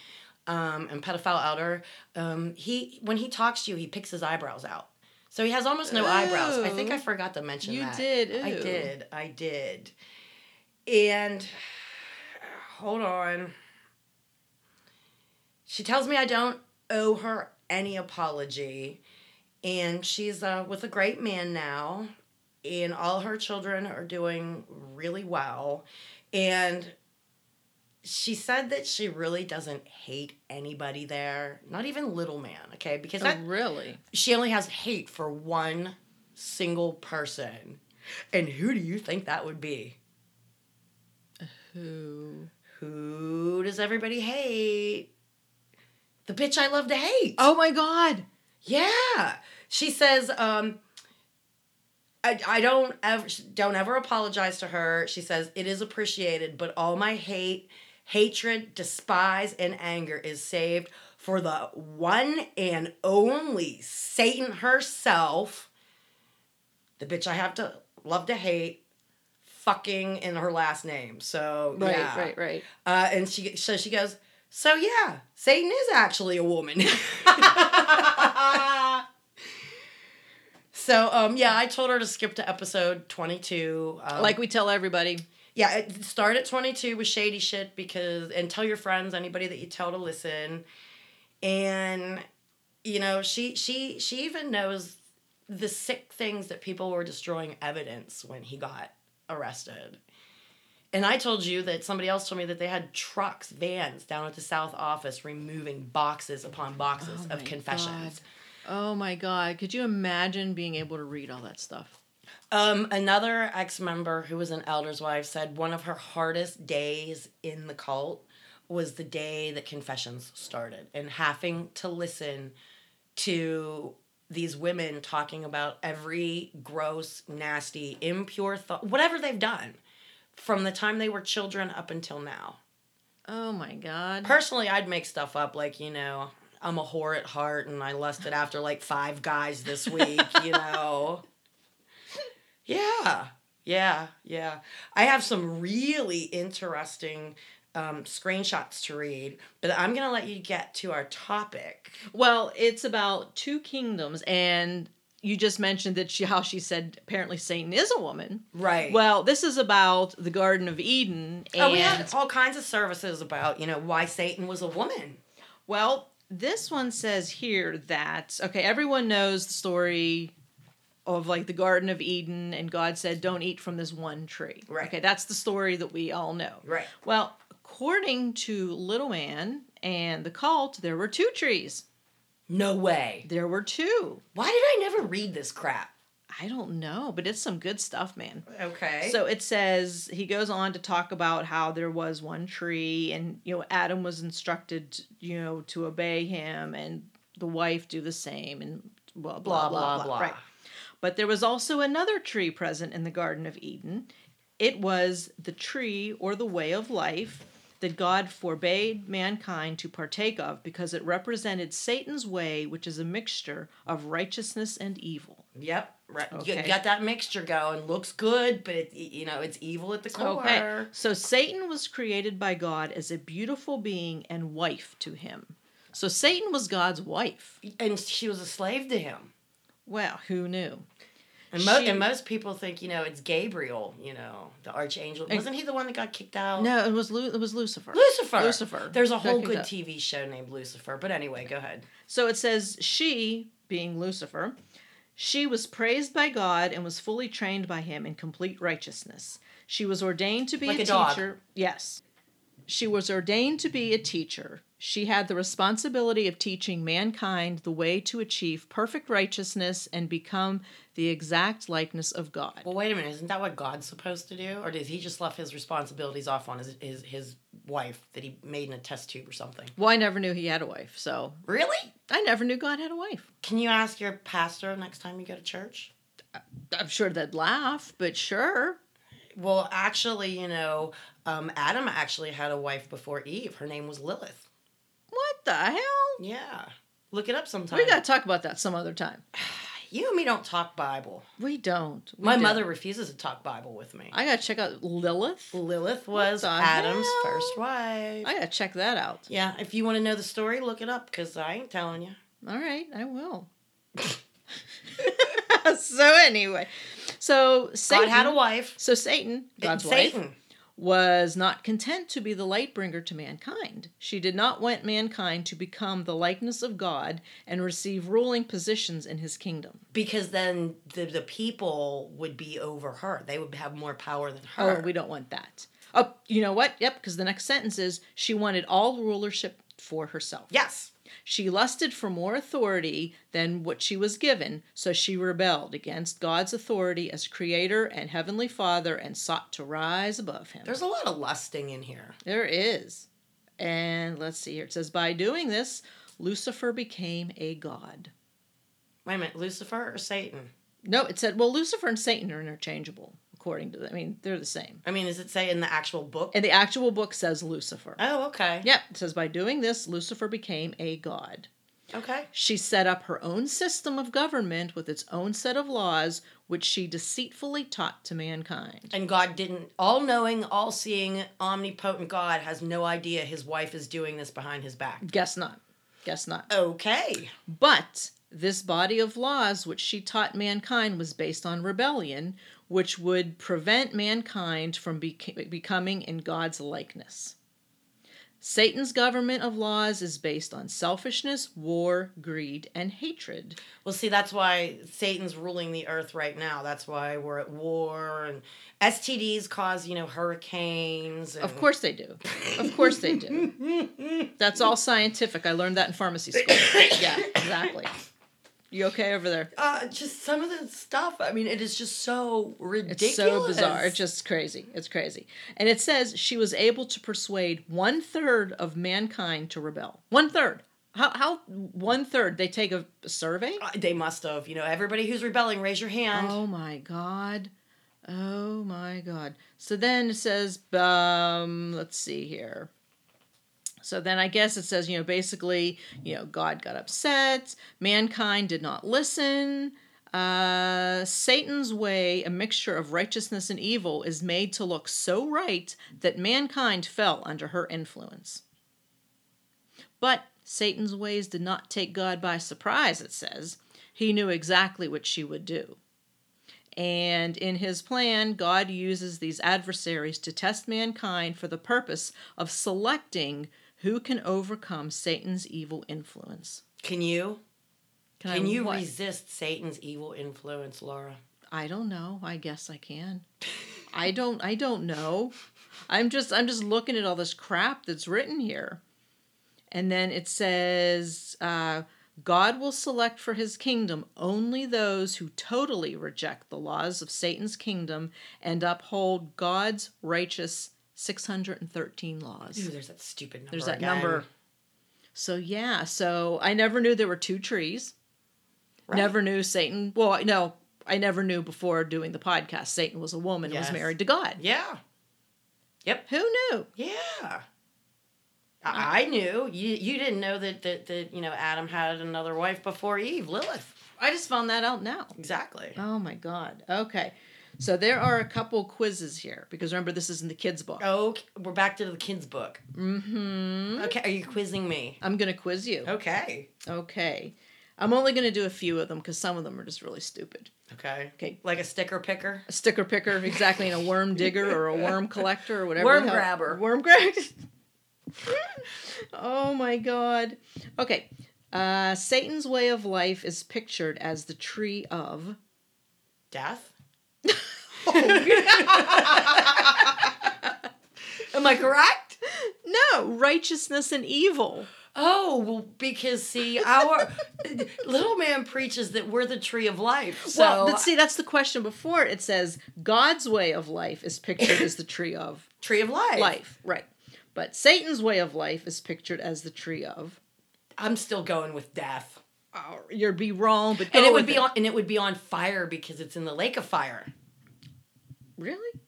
um and pedophile elder um he when he talks to you he picks his eyebrows out so he has almost no eyebrows i think i forgot to mention that. You that did, i did i did and hold on she tells me I don't owe her any apology. And she's uh, with a great man now. And all her children are doing really well. And she said that she really doesn't hate anybody there, not even Little Man, okay? Because Oh, that, really? she only has hate for one single person. And who do you think that would be? Who? Who does everybody hate? The bitch I love to hate. Oh my God. Yeah. She says, um, I, I don't ever don't ever apologize to her. She says it is appreciated, but all my hate, hatred, despise, and anger is saved for the one and only Satan herself. The bitch I have to love to hate, fucking in her last name. So Right, yeah. right, right. Uh, and she so she goes, so yeah, Satan is actually a woman. so um yeah, I told her to skip to episode twenty two. Um, Like we tell everybody. Yeah, it, start at twenty two with shady shit because and tell your friends, anybody that you tell to listen, and you know she she she even knows the sick things that people were destroying evidence when he got arrested. And I told you that somebody else told me that they had trucks, vans down at the South office removing boxes upon boxes Oh of confessions. Oh my God. Could you imagine being able to read all that stuff? Um, another ex member who was an elder's wife said one of her hardest days in the cult was the day that confessions started and having to listen to these women talking about every gross, nasty, impure thought, whatever they've done from the time they were children up until now. Oh my God. Personally, I'd make stuff up like, you know, I'm a whore at heart and I lusted after like five guys this week, you know. Yeah, yeah, yeah. I have some really interesting um, screenshots to read, but I'm going to let you get to our topic. Well, it's about two kingdoms, and you just mentioned that she, how she said apparently Satan is a woman. Right. Well, this is about the Garden of Eden, and oh, we had all kinds of services about, you know, why Satan was a woman. well, this one says here that okay, everyone knows the story of like the Garden of Eden, and God said, "Don't eat from this one tree." Right. Okay, that's the story that we all know. Right. Well, according to Little Man and the cult, there were two trees. No way. There were two. Why did I never read this crap? I don't know, but it's some good stuff, man. Okay. So it says he goes on to talk about how there was one tree, and you know Adam was instructed, you know, to obey him, and the wife do the same, and blah blah blah, blah blah, blah. Right. But there was also another tree present in the Garden of Eden. It was the tree or the way of life that God forbade mankind to partake of because it represented Satan's way, which is a mixture of righteousness and evil. Yep. Right. You got that mixture going. Looks good, but it, you know it's evil at the core. Okay. So Satan was created by God as a beautiful being and wife to him. So Satan was God's wife. And she was a slave to him. Well, who knew? And, mo- She- and most people think, you know, it's Gabriel, you know, the archangel. Wasn't he the one that got kicked out? No, it was Lu- it was Lucifer. Lucifer. Lucifer. There's a whole good out. TV show named Lucifer. But anyway, go ahead. So it says she, being Lucifer, she was praised by God and was fully trained by him in complete righteousness. She was ordained to be Like a, a teacher. Yes. She was ordained to be a teacher. She had the responsibility of teaching mankind the way to achieve perfect righteousness and become the exact likeness of God. Well, wait a minute. Isn't that what God's supposed to do? Or did he just left his responsibilities off on his, his, his wife that he made in a test tube or something? Well, I never knew he had a wife, so Really? I never knew God had a wife. Can you ask your pastor next time you go to church? I'm sure they'd laugh, but sure. Well, actually, you know, um, Adam actually had a wife before Eve. Her name was Lilith. What the hell? Yeah. Look it up sometime. We got to talk about that some other time. you and me don't talk Bible. We don't. We My don't. mother refuses to talk Bible with me. I gotta check out Lilith. Lilith was Adam's hell? first wife. I gotta check that out. yeah, if you want to know the story, look it up because I ain't telling you. All right, I will. so anyway, so Satan God had a wife. So Satan, God's wife, Satan. Was not content to be the light bringer to mankind. She did not want mankind to become the likeness of God and receive ruling positions in his kingdom. Because then the, the people would be over her. They would have more power than her. Oh, we don't want that. Oh, you know what? Yep, because the next sentence is she wanted all rulership for herself. yes. She lusted for more authority than what she was given, so she rebelled against God's authority as creator and heavenly father and sought to rise above him. There's a lot of lusting in here. there is. And let's see here. It says, by doing this, Lucifer became a god. Wait a minute, Lucifer or Satan? No, it said, well, Lucifer and Satan are interchangeable, according to, the, I mean, they're the same. I mean, does it say in the actual book? And the actual book says Lucifer. Oh, okay. Yep, it says, by doing this, Lucifer became a god. Okay. She set up her own system of government with its own set of laws, which she deceitfully taught to mankind. And God didn't, all knowing, all seeing, omnipotent God has no idea his wife is doing this behind his back. Guess not. Guess not. Okay. But this body of laws which she taught mankind was based on rebellion, which would prevent mankind from bec- becoming in God's likeness. Satan's government of laws is based on selfishness, war, greed, and hatred. Well, see, that's why Satan's ruling the earth right now. That's why we're at war and STDs cause, you know, hurricanes. And... Of course they do. Of course they do. That's all scientific. I learned that in pharmacy school. Yeah, exactly. You okay over there? Uh, just some of the stuff. I mean, it is just so ridiculous. It's so bizarre. It's just crazy. It's crazy. And it says she was able to persuade one third of mankind to rebel. One third. How, how one third? They take a, survey? Uh, they must have. You know, everybody who's rebelling, raise your hand. Oh my God. Oh my God. So then it says, um, let's see here. So then I guess it says, you know, basically, you know, God got upset, mankind did not listen. Uh, Satan's way, a mixture of righteousness and evil, is made to look so right that mankind fell under her influence. But Satan's ways did not take God by surprise, it says. He knew exactly what she would do. And in his plan, God uses these adversaries to test mankind for the purpose of selecting who can overcome Satan's evil influence. Can you? Can, Can I, you what? resist Satan's evil influence, Laura? I don't know. I guess I can. I don't I don't know. I'm just I'm just looking at all this crap that's written here. And then it says uh, God will select for his kingdom only those who totally reject the laws of Satan's kingdom and uphold God's righteous 613 laws. Ooh, there's that stupid number. There's that again. number. So yeah, so I never knew there were two trees. Right. Never knew Satan. Well, no, I never knew before doing the podcast Satan was a woman and was married to God. Yeah. Yep. Who knew? Yeah. I, uh, I knew. You you didn't know that, that that you know Adam had another wife before Eve, Lilith. I just found that out now. Exactly. Oh my god. Okay. So there are a couple quizzes here because remember this is in the kids book. Okay, we're back to the kids' book. Mhm. Okay, are you quizzing me? I'm going to quiz you. Okay. Okay. I'm only going to do a few of them cuz some of them are just really stupid. Okay. Okay. Like a sticker picker. A sticker picker, exactly, and a worm digger or a worm collector or whatever. Worm grabber. Worm grabber. oh my god. Okay. Uh, Satan's way of life is pictured as the tree of. Death. Am I correct? no, righteousness and evil. Oh, well, because see, our little man preaches that we're the tree of life. So well, but see, that's the question before. It says God's way of life is pictured as the tree of tree of life. life, right? But Satan's way of life is pictured as the tree of. I'm still going with death. Oh, you'd be wrong, but and it would be on and it would be on fire because it's in the lake of fire. really.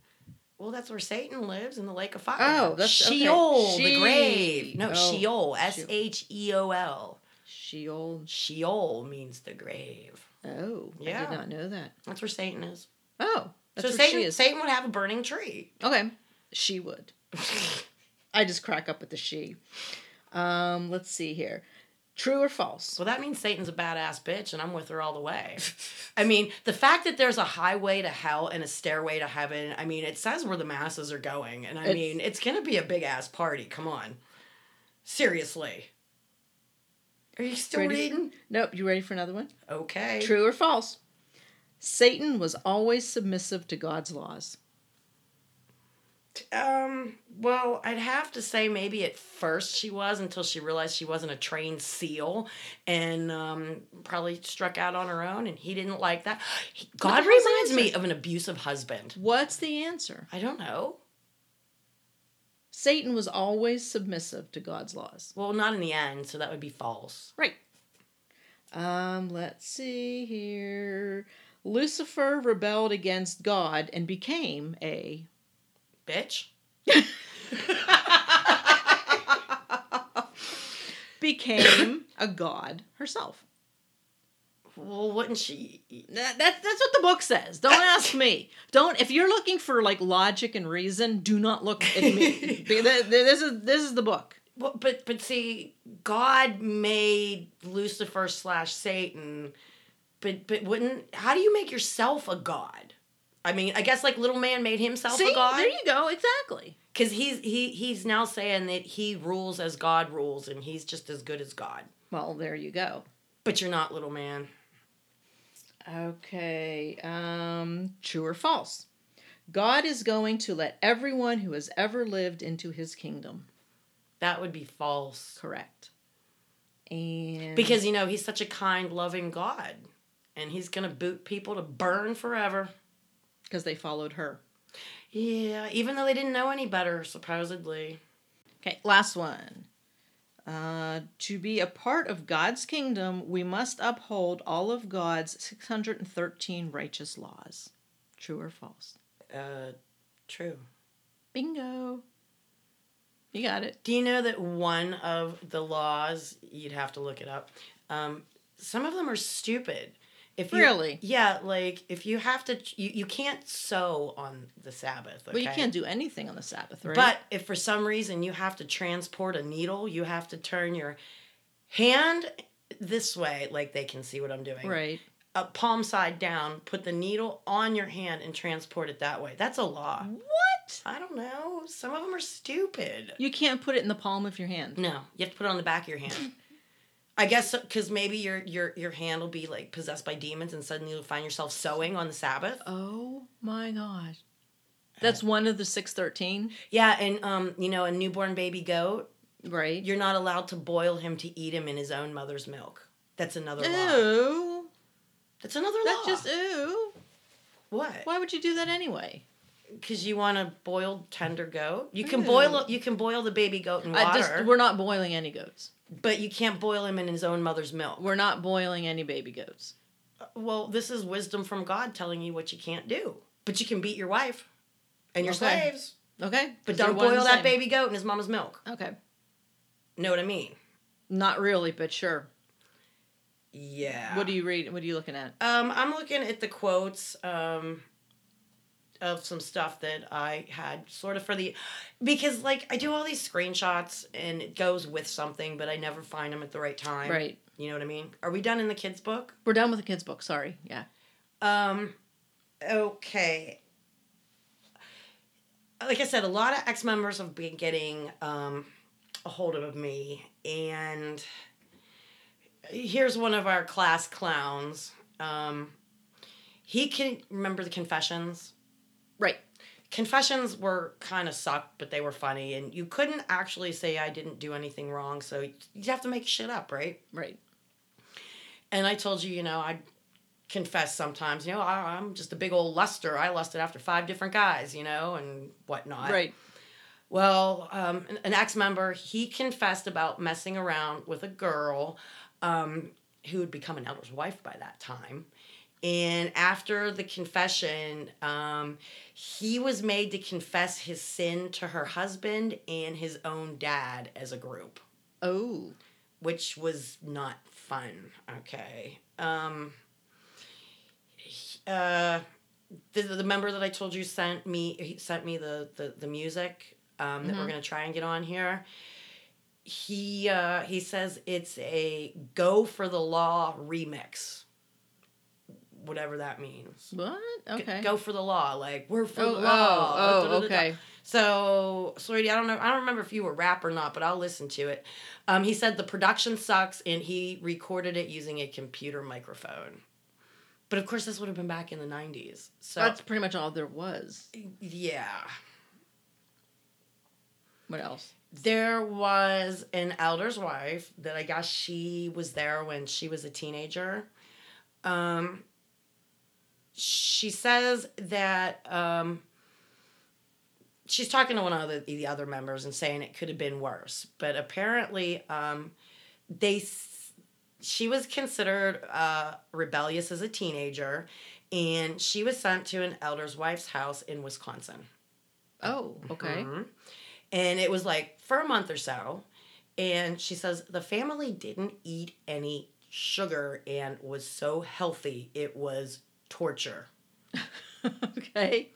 Well, that's where Satan lives in the lake of fire. Oh, that's- okay. Sheol, She- the grave. No, oh, Sheol, S H E O L. Sheol. Sheol means the grave. Oh, I did not know that. That's where Satan is. Oh, that's so where Satan. Satan would have a burning tree. Okay, she would. I just crack up with the she. Um, let's see here. True or false? Well, that means Satan's a badass bitch, and I'm with her all the way. I mean, the fact that there's a highway to hell and a stairway to heaven, I mean, it says where the masses are going. And I It's- mean, it's going to be a big ass party. Come on. Seriously. Are you still Ready? reading? Nope. You ready for another one? Okay. True or false? Satan was always submissive to God's laws. Um, well, I'd have to say maybe at first she was until she realized she wasn't a trained SEAL and um, probably struck out on her own, and he didn't like that. He- God reminds me of an abusive husband. What's the answer? I don't know. Satan was always submissive to God's laws. Well, not in the end, so that would be false. Right. Um, let's see here. Lucifer rebelled against God and became a Bitch. became a god herself. Well, wouldn't she? That, that, that's what the book says. Don't ask me. Don't if you're looking for like logic and reason, do not look at me. this is this is the book. Well, but but see, God made Lucifer slash Satan, but but wouldn't? How do you make yourself a god? I mean, I guess like little man made himself See, a god. there you go. Exactly. Because he's he he's now saying that he rules as God rules, and he's just as good as God. Well, there you go. But you're not, little man. Okay. Um, true or false? God is going to let everyone who has ever lived into his kingdom. That would be false. Correct. And Because you know he's such a kind, loving God, and he's gonna boot people to burn forever. Because they followed her. Yeah, even though they didn't know any better, supposedly. Okay, last one. Uh, to be a part of God's kingdom, we must uphold all of God's 613 righteous laws. True or false? Uh, true. Bingo. You got it. Do you know that one of the laws you'd have to look it up? Um, some of them are stupid. If you, Really? Yeah, like if you have to, you, you can't sew on the Sabbath. Okay? Well, you can't do anything on the Sabbath, right? But if for some reason you have to transport a needle, you have to turn your hand this way, like they can see what I'm doing. right. Uh, palm side down, put the needle on your hand and transport it that way. That's a law. What? I don't know. Some of them are stupid. You can't put it in the palm of your hand. No, you have to put it on the back of your hand. I guess because maybe your your your hand will be like possessed by demons, and suddenly you'll find yourself sewing on the Sabbath. Oh my gosh. That's one of the 613, Yeah, and um, you know, a newborn baby goat, right? you're not allowed to boil him to eat him in his own mother's milk. That's another law. Ooh. That's another That's law. just ooh. what? Why would you do that anyway? Because you want a boiled tender goat. You can Ew. boil you can boil the baby goat in water, I just, we're not boiling any goats. But you can't boil him in his own mother's milk. We're not boiling any baby goats. Well, this is wisdom from God telling you what you can't do. But you can beat your wife and your Okay. slaves. Okay. But don't boil that same. baby goat in his mama's milk. Okay. Know what I mean? Not really, but sure. Yeah. What do you read? What are you looking at? Um, I'm looking at the quotes um, of some stuff that I had sort of for the because like I do all these screenshots and it goes with something, but I never find them at the right time. Right. You know what I mean? Are we done in the kids' book? We're done with the kids' book. Sorry. Yeah. Um, okay. Like I said, a lot of ex members have been getting um, a hold of me, and here's one of our class clowns. Um, he can remember the confessions. Right. Confessions were kind of sucked, but they were funny, and you couldn't actually say I didn't do anything wrong, so you have to make shit up, right? Right. And I told you, you know, I confess sometimes, you know, I, I'm just a big old luster. I lusted after five different guys, you know, and whatnot. Right. Well, um, an, an ex member, he confessed about messing around with a girl um, who had become an elder's wife by that time. And after the confession, um, he was made to confess his sin to her husband and his own dad as a group Oh. which was not fun. Okay. Um, uh, the, the member that I told you sent me he sent me the the, the music um, that we're Mhm. gonna try and get on here. He uh, he says it's a go for the law remix. Whatever that means. What? Okay. Go for the law, like we're for Oh, the oh, law. oh, Da-da-da-da. okay. So, sweetie, I don't know. I don't remember if you were rap or not, but I'll listen to it. Um, he said the production sucks, and he recorded it using a computer microphone. But of course, this would have been back in the '90s. So, That's pretty much all there was. yeah, What else? there was an elder's wife that I guess she was there when she was a teenager. Um, she says that um, she's talking to one of the, the other members and saying it could have been worse, but apparently um, they she was considered uh, rebellious as a teenager, and she was sent to an elder's wife's house in Wisconsin. Oh, okay. Mhm. And it was like for a month or so. And she says the family didn't eat any sugar and was so healthy. It was torture. okay.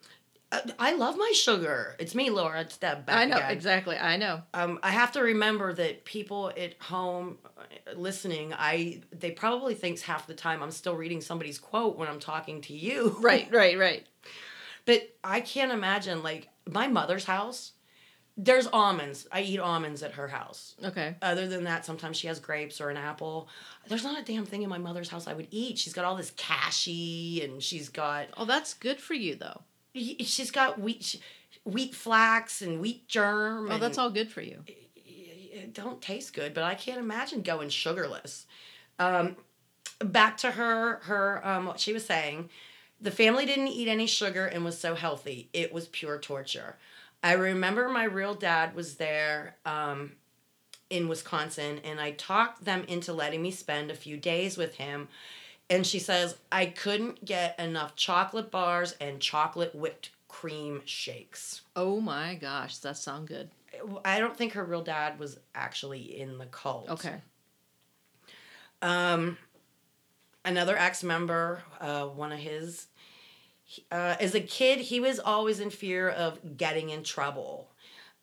Uh, I love my sugar. It's me, Laura. It's that back I know again. exactly. I know. Um, I have to remember that people at home uh, listening, I they probably thinks half the time I'm still reading somebody's quote when I'm talking to you. Right. Right. Right. But I can't imagine like my mother's house. There's almonds. I eat almonds at her house. Okay. Other than that, sometimes she has grapes or an apple. There's not a damn thing in my mother's house I would eat. She's got all this cashew and she's got Oh, that's good for you though. she's got wheat wheat flax and wheat germ. Oh, that's all good for you. It don't taste good, but I can't imagine going sugarless. Um, back to her her um, what she was saying. The family didn't eat any sugar and was so healthy. It was pure torture. I remember my real dad was there um, in Wisconsin, and I talked them into letting me spend a few days with him. And she says, I couldn't get enough chocolate bars and chocolate whipped cream shakes. Oh my gosh, that sound good. I don't think her real dad was actually in the cult. Okay. Um, another ex member, uh, one of his, uh, as a kid, he was always in fear of getting in trouble.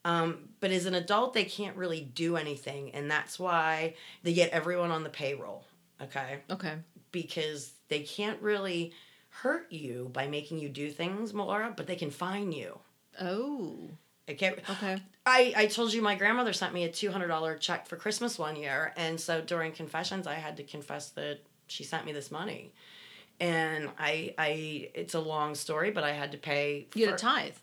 Um, but as an adult, they can't really do anything, and that's why they get everyone on the payroll. Okay, Okay. because they can't really hurt you by making you do things, Melora, but they can fine you. Oh. Okay. Okay. I, I told you my grandmother sent me a $200 check for Christmas one year. And so during confessions, I had to confess that she sent me this money. And I, I, it's a long story, but I had to pay You get a tithe.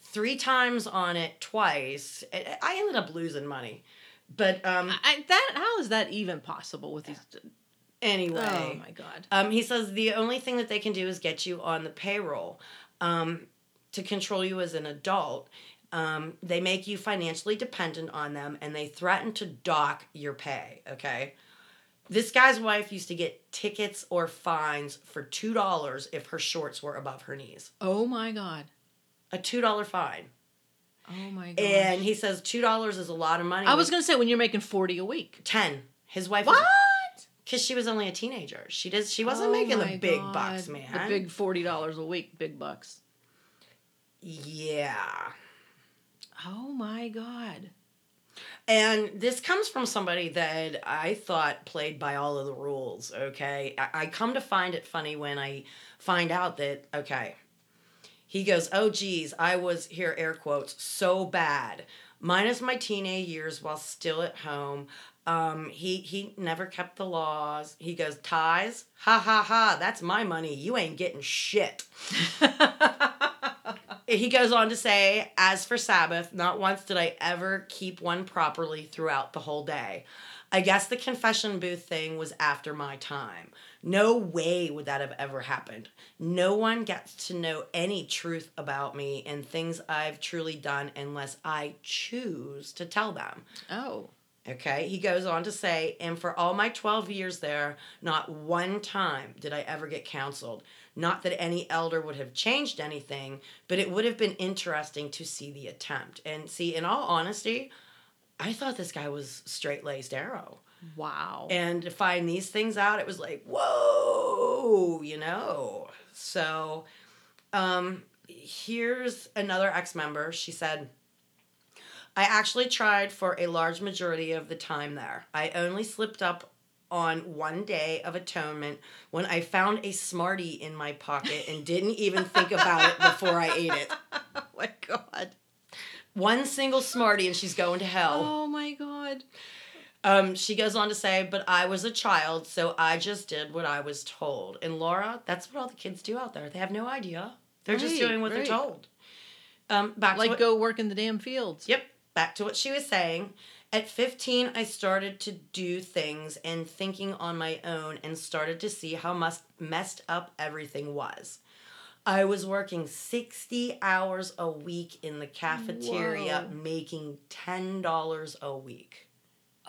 three times on it twice. I I ended up losing money. But um, I, that how is that even possible with these? anyway. Oh my god. Um, he says the only thing that they can do is get you on the payroll um, to control you as an adult. Um, they make you financially dependent on them and they threaten to dock your pay. Okay. This guy's wife used to get tickets or fines for two dollars if her shorts were above her knees. Oh my god. A two dollar fine. Oh my god. And he says two dollars is a lot of money. I was gonna say when you're making forty a week. ten. His wife What? because she was only a teenager. She did she wasn't Oh making the big God. bucks, man. The big forty dollars a week, big bucks. Yeah. Oh my god. And this comes from somebody that I thought played by all of the rules, okay? I, come to find it funny when I find out that, okay, he goes, oh, geez, I was, here, air quotes, so bad. Minus my teenage years while still at home. Um, he he never kept the laws. He goes, ties? Ha ha ha, that's my money. You ain't getting shit. He goes on to say, as for Sabbath, not once did I ever keep one properly throughout the whole day. I guess the confession booth thing was after my time. No way would that have ever happened. No one gets to know any truth about me and things I've truly done unless I choose to tell them. oh. Okay, he goes on to say, and for all my 12 years there, not one time did I ever get counseled. Not that any elder would have changed anything, but it would have been interesting to see the attempt. And see, in all honesty, I thought this guy was straight laced arrow. Wow. And to find these things out, it was like, whoa, you know. So, um, here's another ex member. She said, I actually tried for a large majority of the time there. I only slipped up on one day of atonement when I found a Smartie in my pocket and didn't even think about it before I ate it. oh my god. One single Smartie and she's going to hell. Oh my god. Um, she goes on to say, but I was a child, so I just did what I was told. And Laura, that's what all the kids do out there. They have no idea. They're just doing what right. they're told. Um, back to Like what, go work in the damn fields. Yep, back to what she was saying. At 15, I started to do things and thinking on my own and started to see how must, messed up everything was. I was working 60 hours a week in the cafeteria, Whoa. making $10 a week.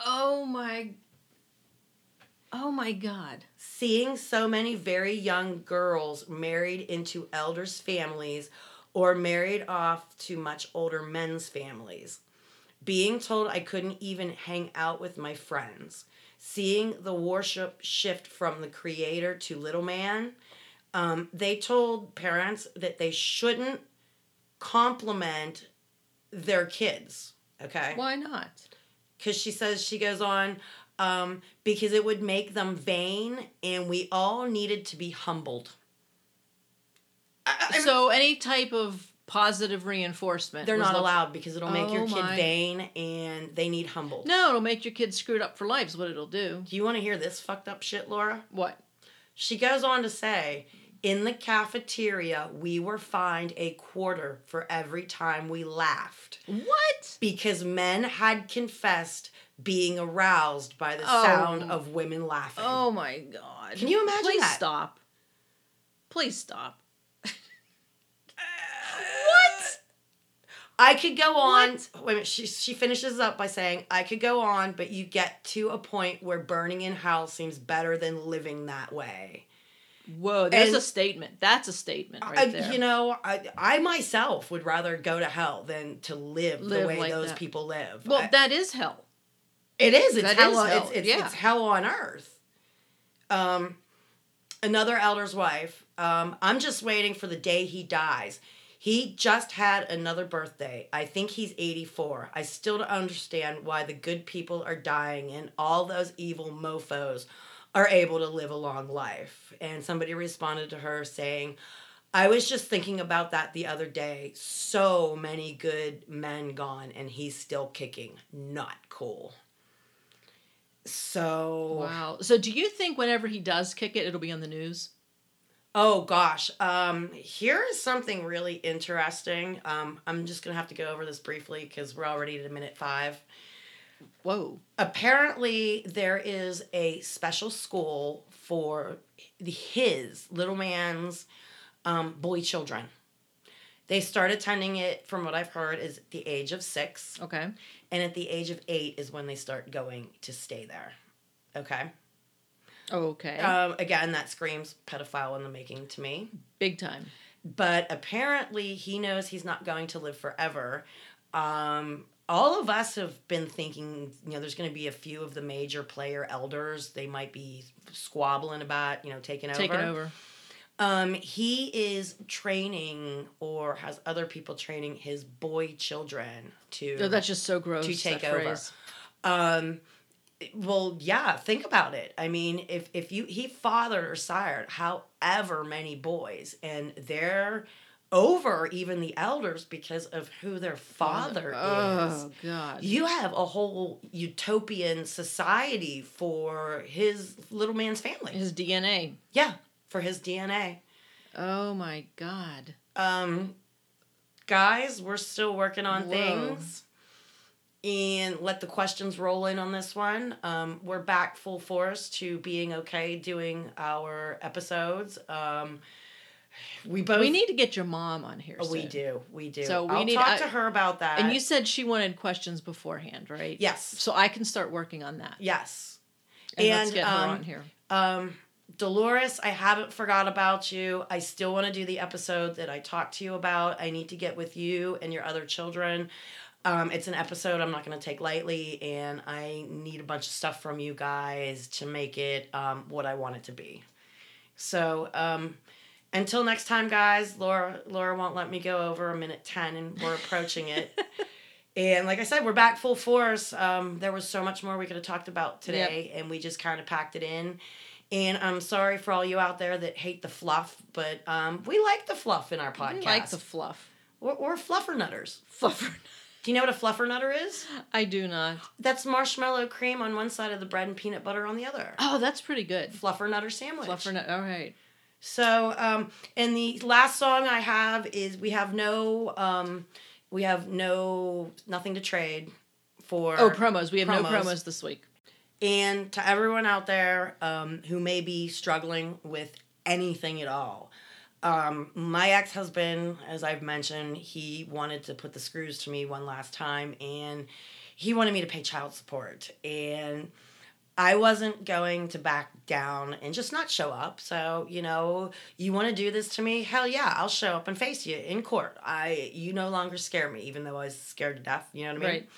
Oh my Oh my god. seeing so many very young girls married into elders' families or married off to much older men's families. Being told I couldn't even hang out with my friends. Seeing the worship shift from the creator to little man. Um, they told parents that they shouldn't compliment their kids. Okay Why not? because she says she goes on um, because it would make them vain and we all needed to be humbled I- so any type of positive reinforcement. they're not allowed because it'll make your Oh kid my- vain and they need humble. No, it'll make your kids screwed up for life is what it'll do. do you want to hear this fucked up shit laura What? she goes on to say in the cafeteria we were fined a quarter for every time we laughed What? because men had confessed being aroused by the Oh. sound of women laughing Oh my god. Can you imagine Please that? stop. Please stop. What? I could go on. Wait a minute. She, she finishes up by saying, I could go on, but you get to a point where burning in hell seems better than living that way. Whoa, there's And- a statement. That's a statement right I, there. you know, I, I myself would rather go to hell than to live, the way like those that. people live. well, I- that is hell. It is. It's That hell. is on, hell, It's it's, yeah. it's hell on earth. Um, another elder's wife. Um, I'm just waiting for the day he dies. He just had another birthday. I think he's 84. I still don't understand why the good people are dying and all those evil mofos are able to live a long life. And somebody responded to her saying, I was just thinking about that the other day. So many good men gone, and he's still kicking. Not cool. So, Wow. So do you think whenever he does kick it, it'll be on the news? Oh gosh, um, here is something really interesting. Um, I'm just gonna have to go over this briefly because we're already at a minute five. Whoa. apparently there is a special school for the his little man's um, boy children they start attending it from what i've heard is at the age of six Okay. and at the age of eight is when they start going to stay there okay Okay. Um, again, that screams pedophile in the making to me. Big time. But apparently, he knows he's not going to live forever. Um, all of us have been thinking, you know, there's going to be a few of the major player elders. They might be squabbling about, you know, taking over. Taking over. Um, he is training or has other people training his boy children to Oh, that's just so gross. to take over. um well yeah think about it i mean if if you he fathered or sired however many boys and they're over even the elders because of who their father is Oh God. you have a whole utopian society for his little man's family His DNA. yeah for his dna Oh my God. um guys we're still working on Whoa. things and let the questions roll in on this one um, we're back full force to being okay doing our episodes um, we both we need to get your mom on here. oh, we do we do So we I'll need- talk I- to her about that And you said she wanted questions beforehand, right? yes So I can start working on that. yes And, let's And, get her um, on here. Um, Dolores, I haven't forgot about you. I still want to do the episode that I talked to you about. I need to get with you and your other children. Um, it's an episode I'm not going to take lightly, and I need a bunch of stuff from you guys to make it um, what I want it to be. So, um, until next time, guys. Laura, Laura won't let me go over a minute ten, and we're approaching it. And like I said, we're back full force. Um, there was so much more we could have talked about today, and we just kind of packed it in. And I'm sorry for all you out there that hate the fluff, but um, we like the fluff in our podcast. I like the fluff. we're, we're fluffer nutters. Fluffer. Do you know what a fluffer nutter is? I do not. That's marshmallow cream on one side of the bread and peanut butter on the other. Oh, that's pretty good. Fluffer nutter sandwich. Fluffer nut. All right. So, um, and the last song I have is we have no, um, we have no nothing to trade for. Oh, promos. We have no promos. promos this week. And to everyone out there um, who may be struggling with anything at all, um, my ex husband, as I've mentioned, he wanted to put the screws to me one last time and he wanted me to pay child support. And I wasn't going to back down and just not show up. So, you know, you want to do this to me? Hell yeah, I'll show up and face you in court. I you no longer scare me, even though I was scared to death. You know what I mean? Right.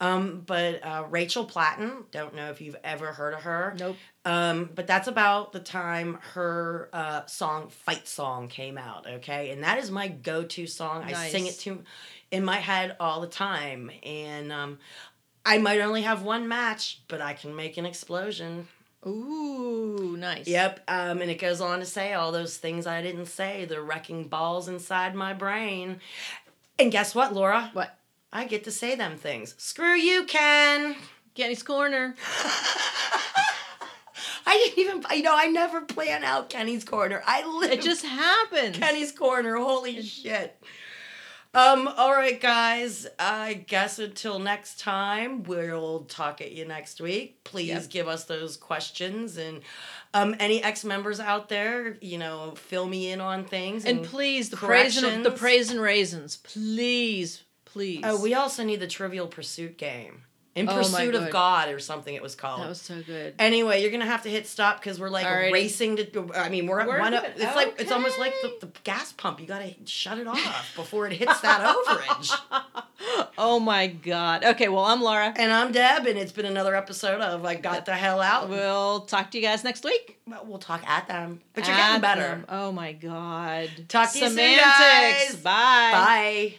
Um, but uh, Rachel Platten, don't know if you've ever heard of her. Nope. Um, but that's about the time her uh, song "Fight Song" came out. Okay, and that is my go-to song. I sing it to in my head all the time, and um, I might only have one match, but I can make an explosion. Ooh, nice. Yep. Um, and it goes on to say all those things I didn't say. They're wrecking balls inside my brain. And guess what, Laura? What? I get to say them things. Screw you, Ken. Kenny's corner. I didn't even, you know, I never plan out Kenny's corner. I live It just happened. Kenny's corner. Holy shit. Um, all right, guys. I guess until next time, we'll talk at you next week. Please Yep. give us those questions and um, any ex members out there, you know, fill me in on things. And please, the praise and the praisin raisins. Please, please. Oh, we also need the Trivial Pursuit game. In Oh, Pursuit of God. Or something it was called. That was so good. Anyway, you're gonna have to hit stop because we're like Alrighty. racing to. I mean, we're at We're one. It's like it's almost like the, the gas pump. You gotta shut it off before it hits that overage. oh my God. Okay, well, I'm Laura. And I'm Deb, and it's been another episode of I Got the Hell Out. We'll talk to you guys next week. We'll talk at them. But you're At getting better. them. Oh my God. Talk to you soon, Semantics. guys. Bye. Bye.